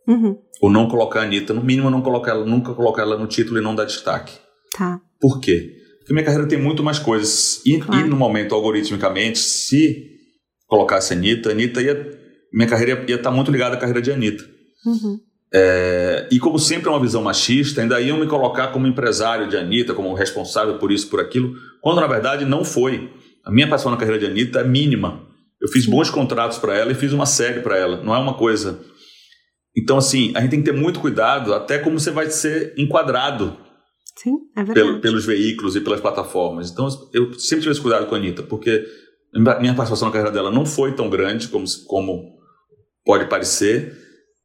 Uhum. Ou não colocar a Anitta, no mínimo não colocar ela, nunca colocar ela no título e não dar destaque. Tá. Por quê? Porque minha carreira tem muito mais coisas. E, claro. e no momento, algoritmicamente, se colocasse a Anitta, a Anitta ia. Minha carreira ia, estar muito ligada à carreira de Anitta. Uhum. É, e como sempre é uma visão machista, ainda iam me colocar como empresário de Anitta, como responsável por isso, por aquilo, quando na verdade não foi. A minha passão na carreira de Anitta é mínima. Eu fiz bons contratos para ela e fiz uma série para ela. Não é uma coisa. Então, assim, a gente tem que ter muito cuidado até como você vai ser enquadrado Sim, é pelo, pelos veículos e pelas plataformas. Então, eu sempre tive esse cuidado com a Anitta, porque minha participação na carreira dela não foi tão grande como, como pode parecer,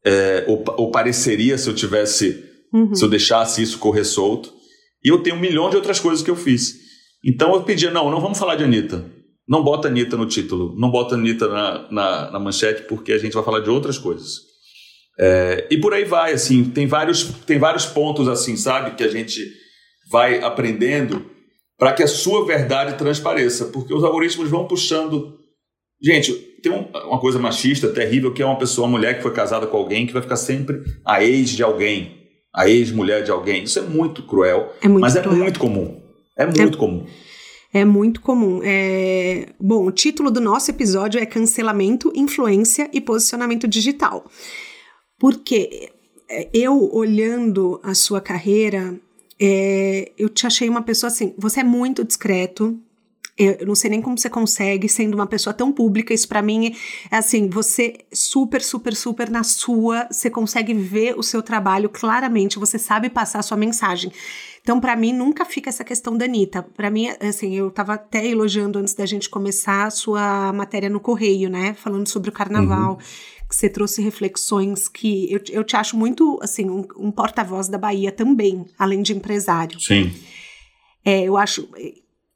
é, ou, ou, pareceria se eu tivesse, uhum. se eu deixasse isso correr solto. E eu tenho um milhão de outras coisas que eu fiz. Então eu pedia, não, não vamos falar de Anitta. Não bota Anitta no título, não bota Anitta na, na, na manchete, porque a gente vai falar de outras coisas. É, e por aí vai, assim, tem vários, tem vários pontos, assim, sabe, que a gente vai aprendendo para que a sua verdade transpareça, porque os algoritmos vão puxando. Gente, tem um, uma coisa machista terrível que é uma pessoa, uma mulher que foi casada com alguém que vai ficar sempre a ex de alguém, a ex-mulher de alguém. Isso é muito cruel, é muito mas é cruel. é muito comum. É muito é... comum. É muito comum. É... Bom, o título do nosso episódio é Cancelamento, Influência e Posicionamento Digital. Porque é, eu, olhando a sua carreira, é... eu te achei uma pessoa assim. Você é muito discreto, Eu não sei nem como você consegue, sendo uma pessoa tão pública. Isso para mim é assim: você super, super, super na sua, você consegue ver o seu trabalho claramente, você sabe passar a sua mensagem. Então, para mim, nunca fica essa questão da Anitta. Para mim, assim, eu estava até elogiando antes da gente começar a sua matéria no Correio, né? Falando sobre o carnaval. Uhum. Que você trouxe reflexões que eu, eu te acho muito, assim, um, um porta-voz da Bahia também, além de empresário. Sim. É, eu acho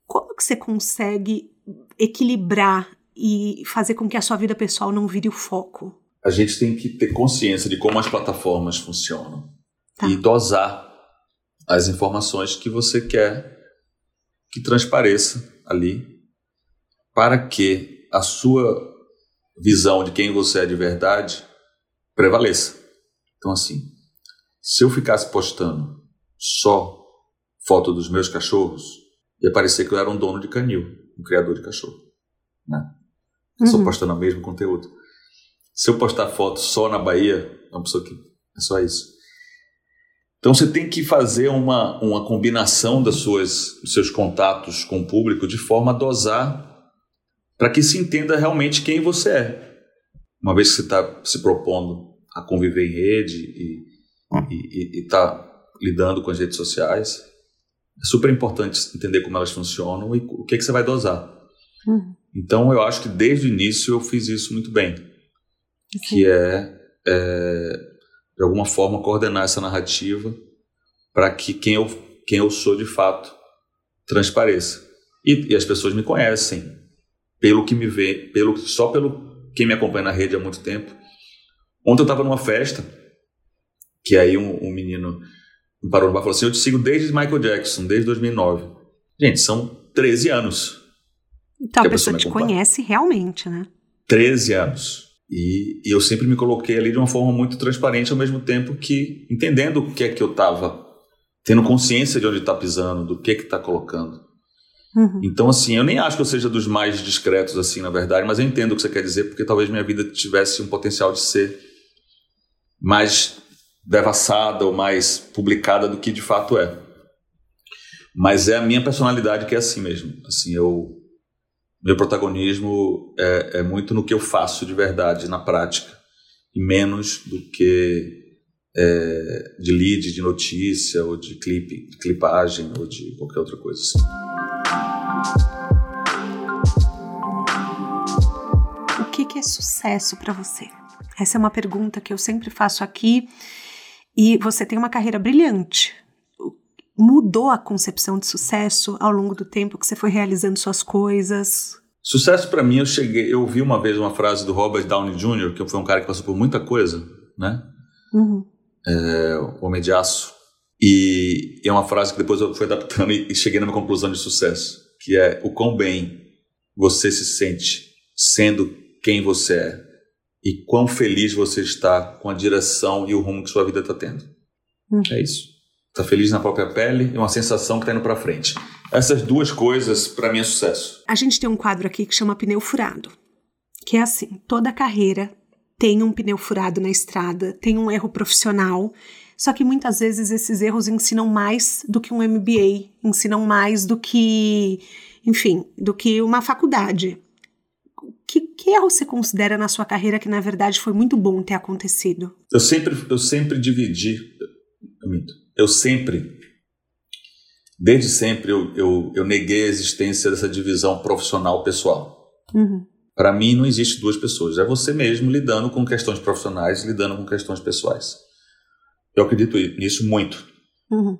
como que você consegue equilibrar e fazer com que a sua vida pessoal não vire o foco? A gente tem que ter consciência de como as plataformas funcionam tá. e dosar as informações que você quer que transpareça ali para que a sua visão de quem você é de verdade prevaleça. Então, assim, se eu ficasse postando só foto dos meus cachorros, ia parecer que eu era um dono de canil, um criador de cachorro. Né? Uhum. Só postando o mesmo conteúdo. Se eu postar foto só na Bahia, é uma pessoa que é só isso. Então você tem que fazer uma, uma combinação das suas, dos seus contatos com o público de forma a dosar para que se entenda realmente quem você é. Uma vez que você está se propondo a conviver em rede e está lidando com as redes sociais, é super importante entender como elas funcionam e o que, é que você vai dosar. Uhum. Então, eu acho que desde o início eu fiz isso muito bem. Que é, é, de alguma forma, coordenar essa narrativa para que quem eu, quem eu sou de fato transpareça. E, e, as pessoas me conhecem pelo que me vê, pelo, só pelo quem me acompanha na rede há muito tempo. Ontem eu estava numa festa, que aí um, um menino parou no bar e falou assim: Eu te sigo desde Michael Jackson, desde 2009. Gente, são 13 anos. Então a pessoa, pessoa te conhece realmente, né? 13 anos. E, e, eu sempre me coloquei ali de uma forma muito transparente, ao mesmo tempo que entendendo o que é que eu estava, tendo consciência de onde está pisando, do que é que está colocando. Uhum. Então, assim, eu nem acho que eu seja dos mais discretos, assim, na verdade, mas eu entendo o que você quer dizer, porque talvez minha vida tivesse um potencial de ser mais devassada ou mais publicada do que de fato é. Mas é a minha personalidade que é assim mesmo. Assim, eu meu protagonismo é, é muito no que eu faço de verdade na prática e menos do que é, de lead, de notícia ou de clipe, de clipagem ou de qualquer outra coisa assim. O que, que é sucesso para você? Essa é uma pergunta que eu sempre faço aqui e você tem uma carreira brilhante. Mudou a concepção de sucesso ao longo do tempo que você foi realizando suas coisas? Sucesso para mim, eu cheguei, eu ouvi uma vez uma frase do Robert Downey Jr., que foi um cara que passou por muita coisa, né? Uhum. É, Homem de Aço. E é uma frase que depois eu fui adaptando e, e cheguei numa conclusão de sucesso, que é o quão bem você se sente sendo quem você é e quão feliz você está com a direção e o rumo que sua vida está tendo. Hum. É isso. Está feliz na própria pele e uma sensação que está indo para frente. Essas duas coisas, para mim, é sucesso. A gente tem um quadro aqui que chama Pneu Furado. Que é assim: toda carreira tem um pneu furado na estrada, tem um erro profissional. Só que muitas vezes esses erros ensinam mais do que um MBA, ensinam mais do que, enfim, do que uma faculdade que, que erro você considera na sua carreira que na verdade foi muito bom ter acontecido? Eu sempre, eu sempre dividi, eu sempre, desde sempre eu, eu, eu neguei a existência dessa divisão profissional pessoal. Uhum. Para mim não existe duas pessoas, é você mesmo lidando com questões profissionais, lidando com questões pessoais. Eu acredito nisso muito. Uhum.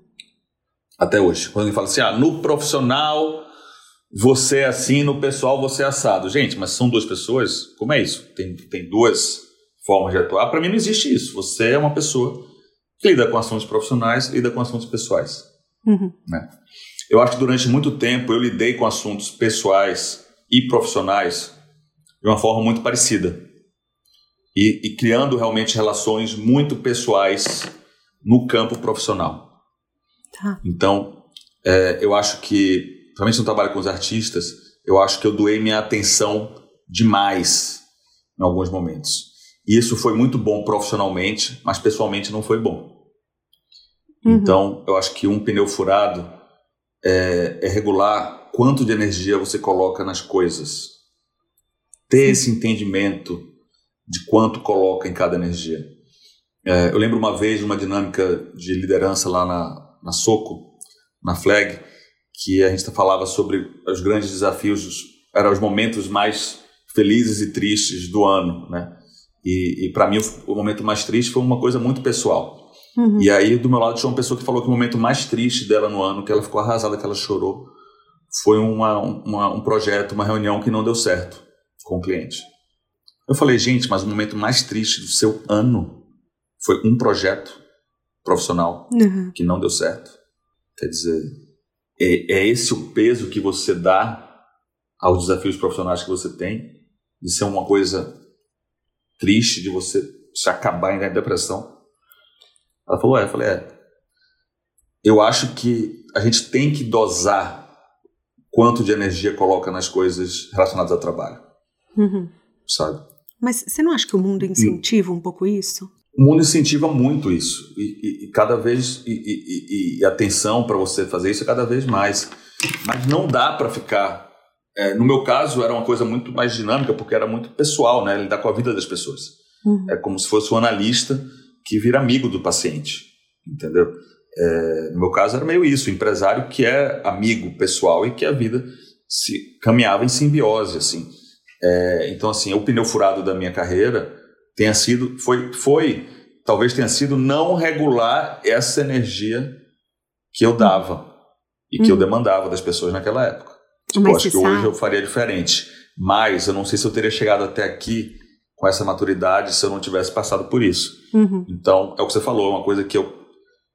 Até hoje. Quando alguém fala assim, ah, no profissional você é assim, no pessoal você é assado. Gente, mas são duas pessoas? Como é isso? Tem, tem duas formas de atuar? Para mim não existe isso. Você é uma pessoa que lida com assuntos profissionais, lida com assuntos pessoais. Uhum. Né? Eu acho que durante muito tempo eu lidei com assuntos pessoais e profissionais de uma forma muito parecida. E, e criando realmente relações muito pessoais no campo profissional. Tá. Então, é, eu acho que principalmente no trabalho com os artistas, eu acho que eu doei minha atenção demais em alguns momentos. E isso foi muito bom profissionalmente, mas pessoalmente não foi bom. Uhum. Então, eu acho que um pneu furado é, é regular quanto de energia você coloca nas coisas. Ter esse entendimento de quanto coloca em cada energia. É, eu lembro uma vez de uma dinâmica de liderança lá na, na Soco, na Flag, que a gente falava sobre os grandes desafios, eram os momentos mais felizes e tristes do ano, né? E, e para mim o, o, momento mais triste foi uma coisa muito pessoal. Uhum. E aí do meu lado tinha uma pessoa que falou que o momento mais triste dela no ano, que ela ficou arrasada, que ela chorou, foi uma, uma, um projeto, uma reunião que não deu certo com o cliente. Eu falei, gente, mas o momento mais triste do seu ano foi um projeto profissional uhum. que não deu certo. Quer dizer, é, é esse o peso que você dá aos desafios profissionais que você tem, de ser uma coisa triste, de você se acabar em depressão. Ela falou, é, eu falei, é. Eu acho que a gente tem que dosar quanto de energia coloca nas coisas relacionadas ao trabalho. Uhum. Sabe? Mas você não acha que o mundo incentiva um pouco isso? O mundo incentiva muito isso. E, e, e cada vez. E, e atenção para você fazer isso é cada vez mais. Mas não dá para ficar. É, no meu caso, era uma coisa muito mais dinâmica, porque era muito pessoal, né? Lidar com a vida das pessoas. Uhum. É como se fosse um analista que vira amigo do paciente. Entendeu? É, no meu caso era meio isso, empresário que é amigo pessoal e que a vida se caminhava em simbiose, assim. É, então, assim, o pneu furado da minha carreira tenha sido, foi, foi, talvez tenha sido não regular essa energia que eu dava e que hum. eu demandava das pessoas naquela época. Tipo, acho que sabe? hoje eu faria diferente, mas eu não sei se eu teria chegado até aqui com essa maturidade se eu não tivesse passado por isso. Uhum. Então, é o que você falou, é uma coisa que eu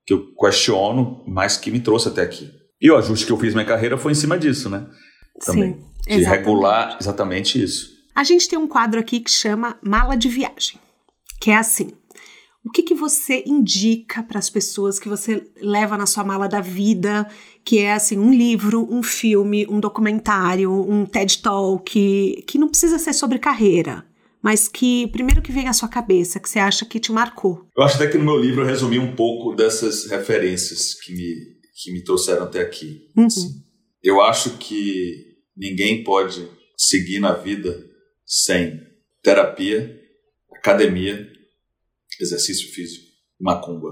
que eu questiono, mas que me trouxe até aqui. E o ajuste que eu fiz na minha carreira foi em cima disso, né? Também. Sim, de regular exatamente isso. A gente tem um quadro aqui que chama Mala de Viagem, que é assim. O que, que você indica para as pessoas que você leva na sua mala da vida, que é assim um livro, um filme, um documentário, um TED Talk, que, que não precisa ser sobre carreira, mas que primeiro que vem à sua cabeça, que você acha que te marcou? Eu acho até que no meu livro eu resumi um pouco dessas referências que me, que me trouxeram até aqui. Uhum. Assim, eu acho que ninguém pode seguir na vida sem terapia, academia, exercício físico, macumba.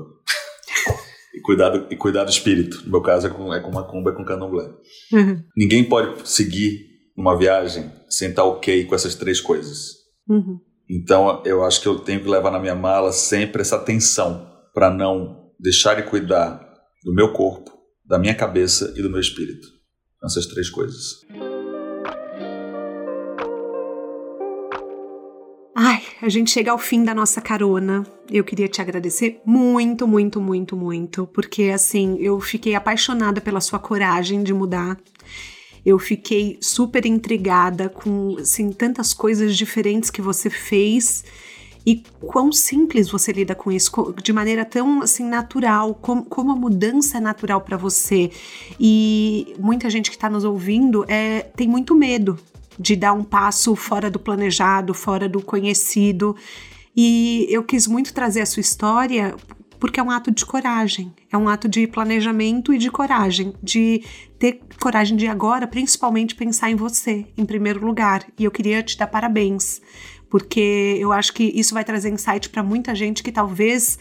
e, cuidado, e cuidar do espírito. No meu caso é com, é com macumba, é com candomblé. Uhum. Ninguém pode seguir uma viagem sem estar ok com essas três coisas. Uhum. Então eu acho que eu tenho que levar na minha mala sempre essa atenção para não deixar de cuidar do meu corpo, da minha cabeça e do meu espírito. Essas três coisas. A gente chega ao fim da nossa carona. Eu queria te agradecer muito, muito, muito, muito, porque assim, eu fiquei apaixonada pela sua coragem de mudar eu fiquei super intrigada com assim, tantas coisas diferentes que você fez e quão simples você lida com isso, de maneira tão assim natural, como, como a mudança é natural para você. E muita gente que está nos ouvindo é, tem muito medo de dar um passo fora do planejado, fora do conhecido. E eu quis muito trazer a sua história porque é um ato de coragem, é um ato de planejamento e de coragem, de ter coragem de agora, principalmente pensar em você em primeiro lugar. E eu queria te dar parabéns, porque eu acho que isso vai trazer insight para muita gente que talvez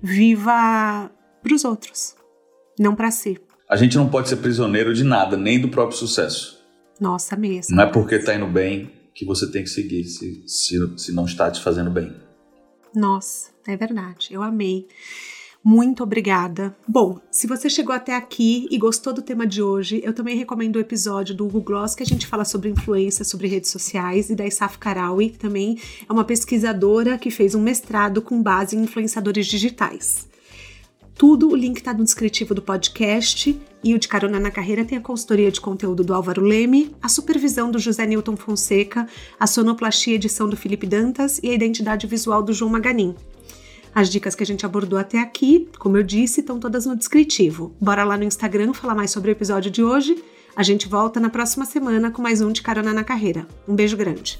viva para os outros, não para si. A gente não pode ser prisioneiro de nada, nem do próprio sucesso. Nossa, mesmo. Não é porque está indo bem que você tem que seguir se, se, se não está te fazendo bem. Nossa, é verdade. Eu amei. Muito obrigada. Bom, se você chegou até aqui e gostou do tema de hoje, eu também recomendo o episódio do Google Gloss que a gente fala sobre influência, sobre redes sociais, e da Isaf Karawi, que também é uma pesquisadora que fez um mestrado com base em influenciadores digitais. Tudo, o link está no descritivo do podcast e o de Carona na Carreira tem a consultoria de conteúdo do Álvaro Leme, a supervisão do José Newton Fonseca, a sonoplastia e edição do Felipe Dantas e a identidade visual do João Maganin. As dicas que a gente abordou até aqui, como eu disse, estão todas no descritivo. Bora lá no Instagram falar mais sobre o episódio de hoje. A gente volta na próxima semana com mais um de Carona na Carreira. Um beijo grande.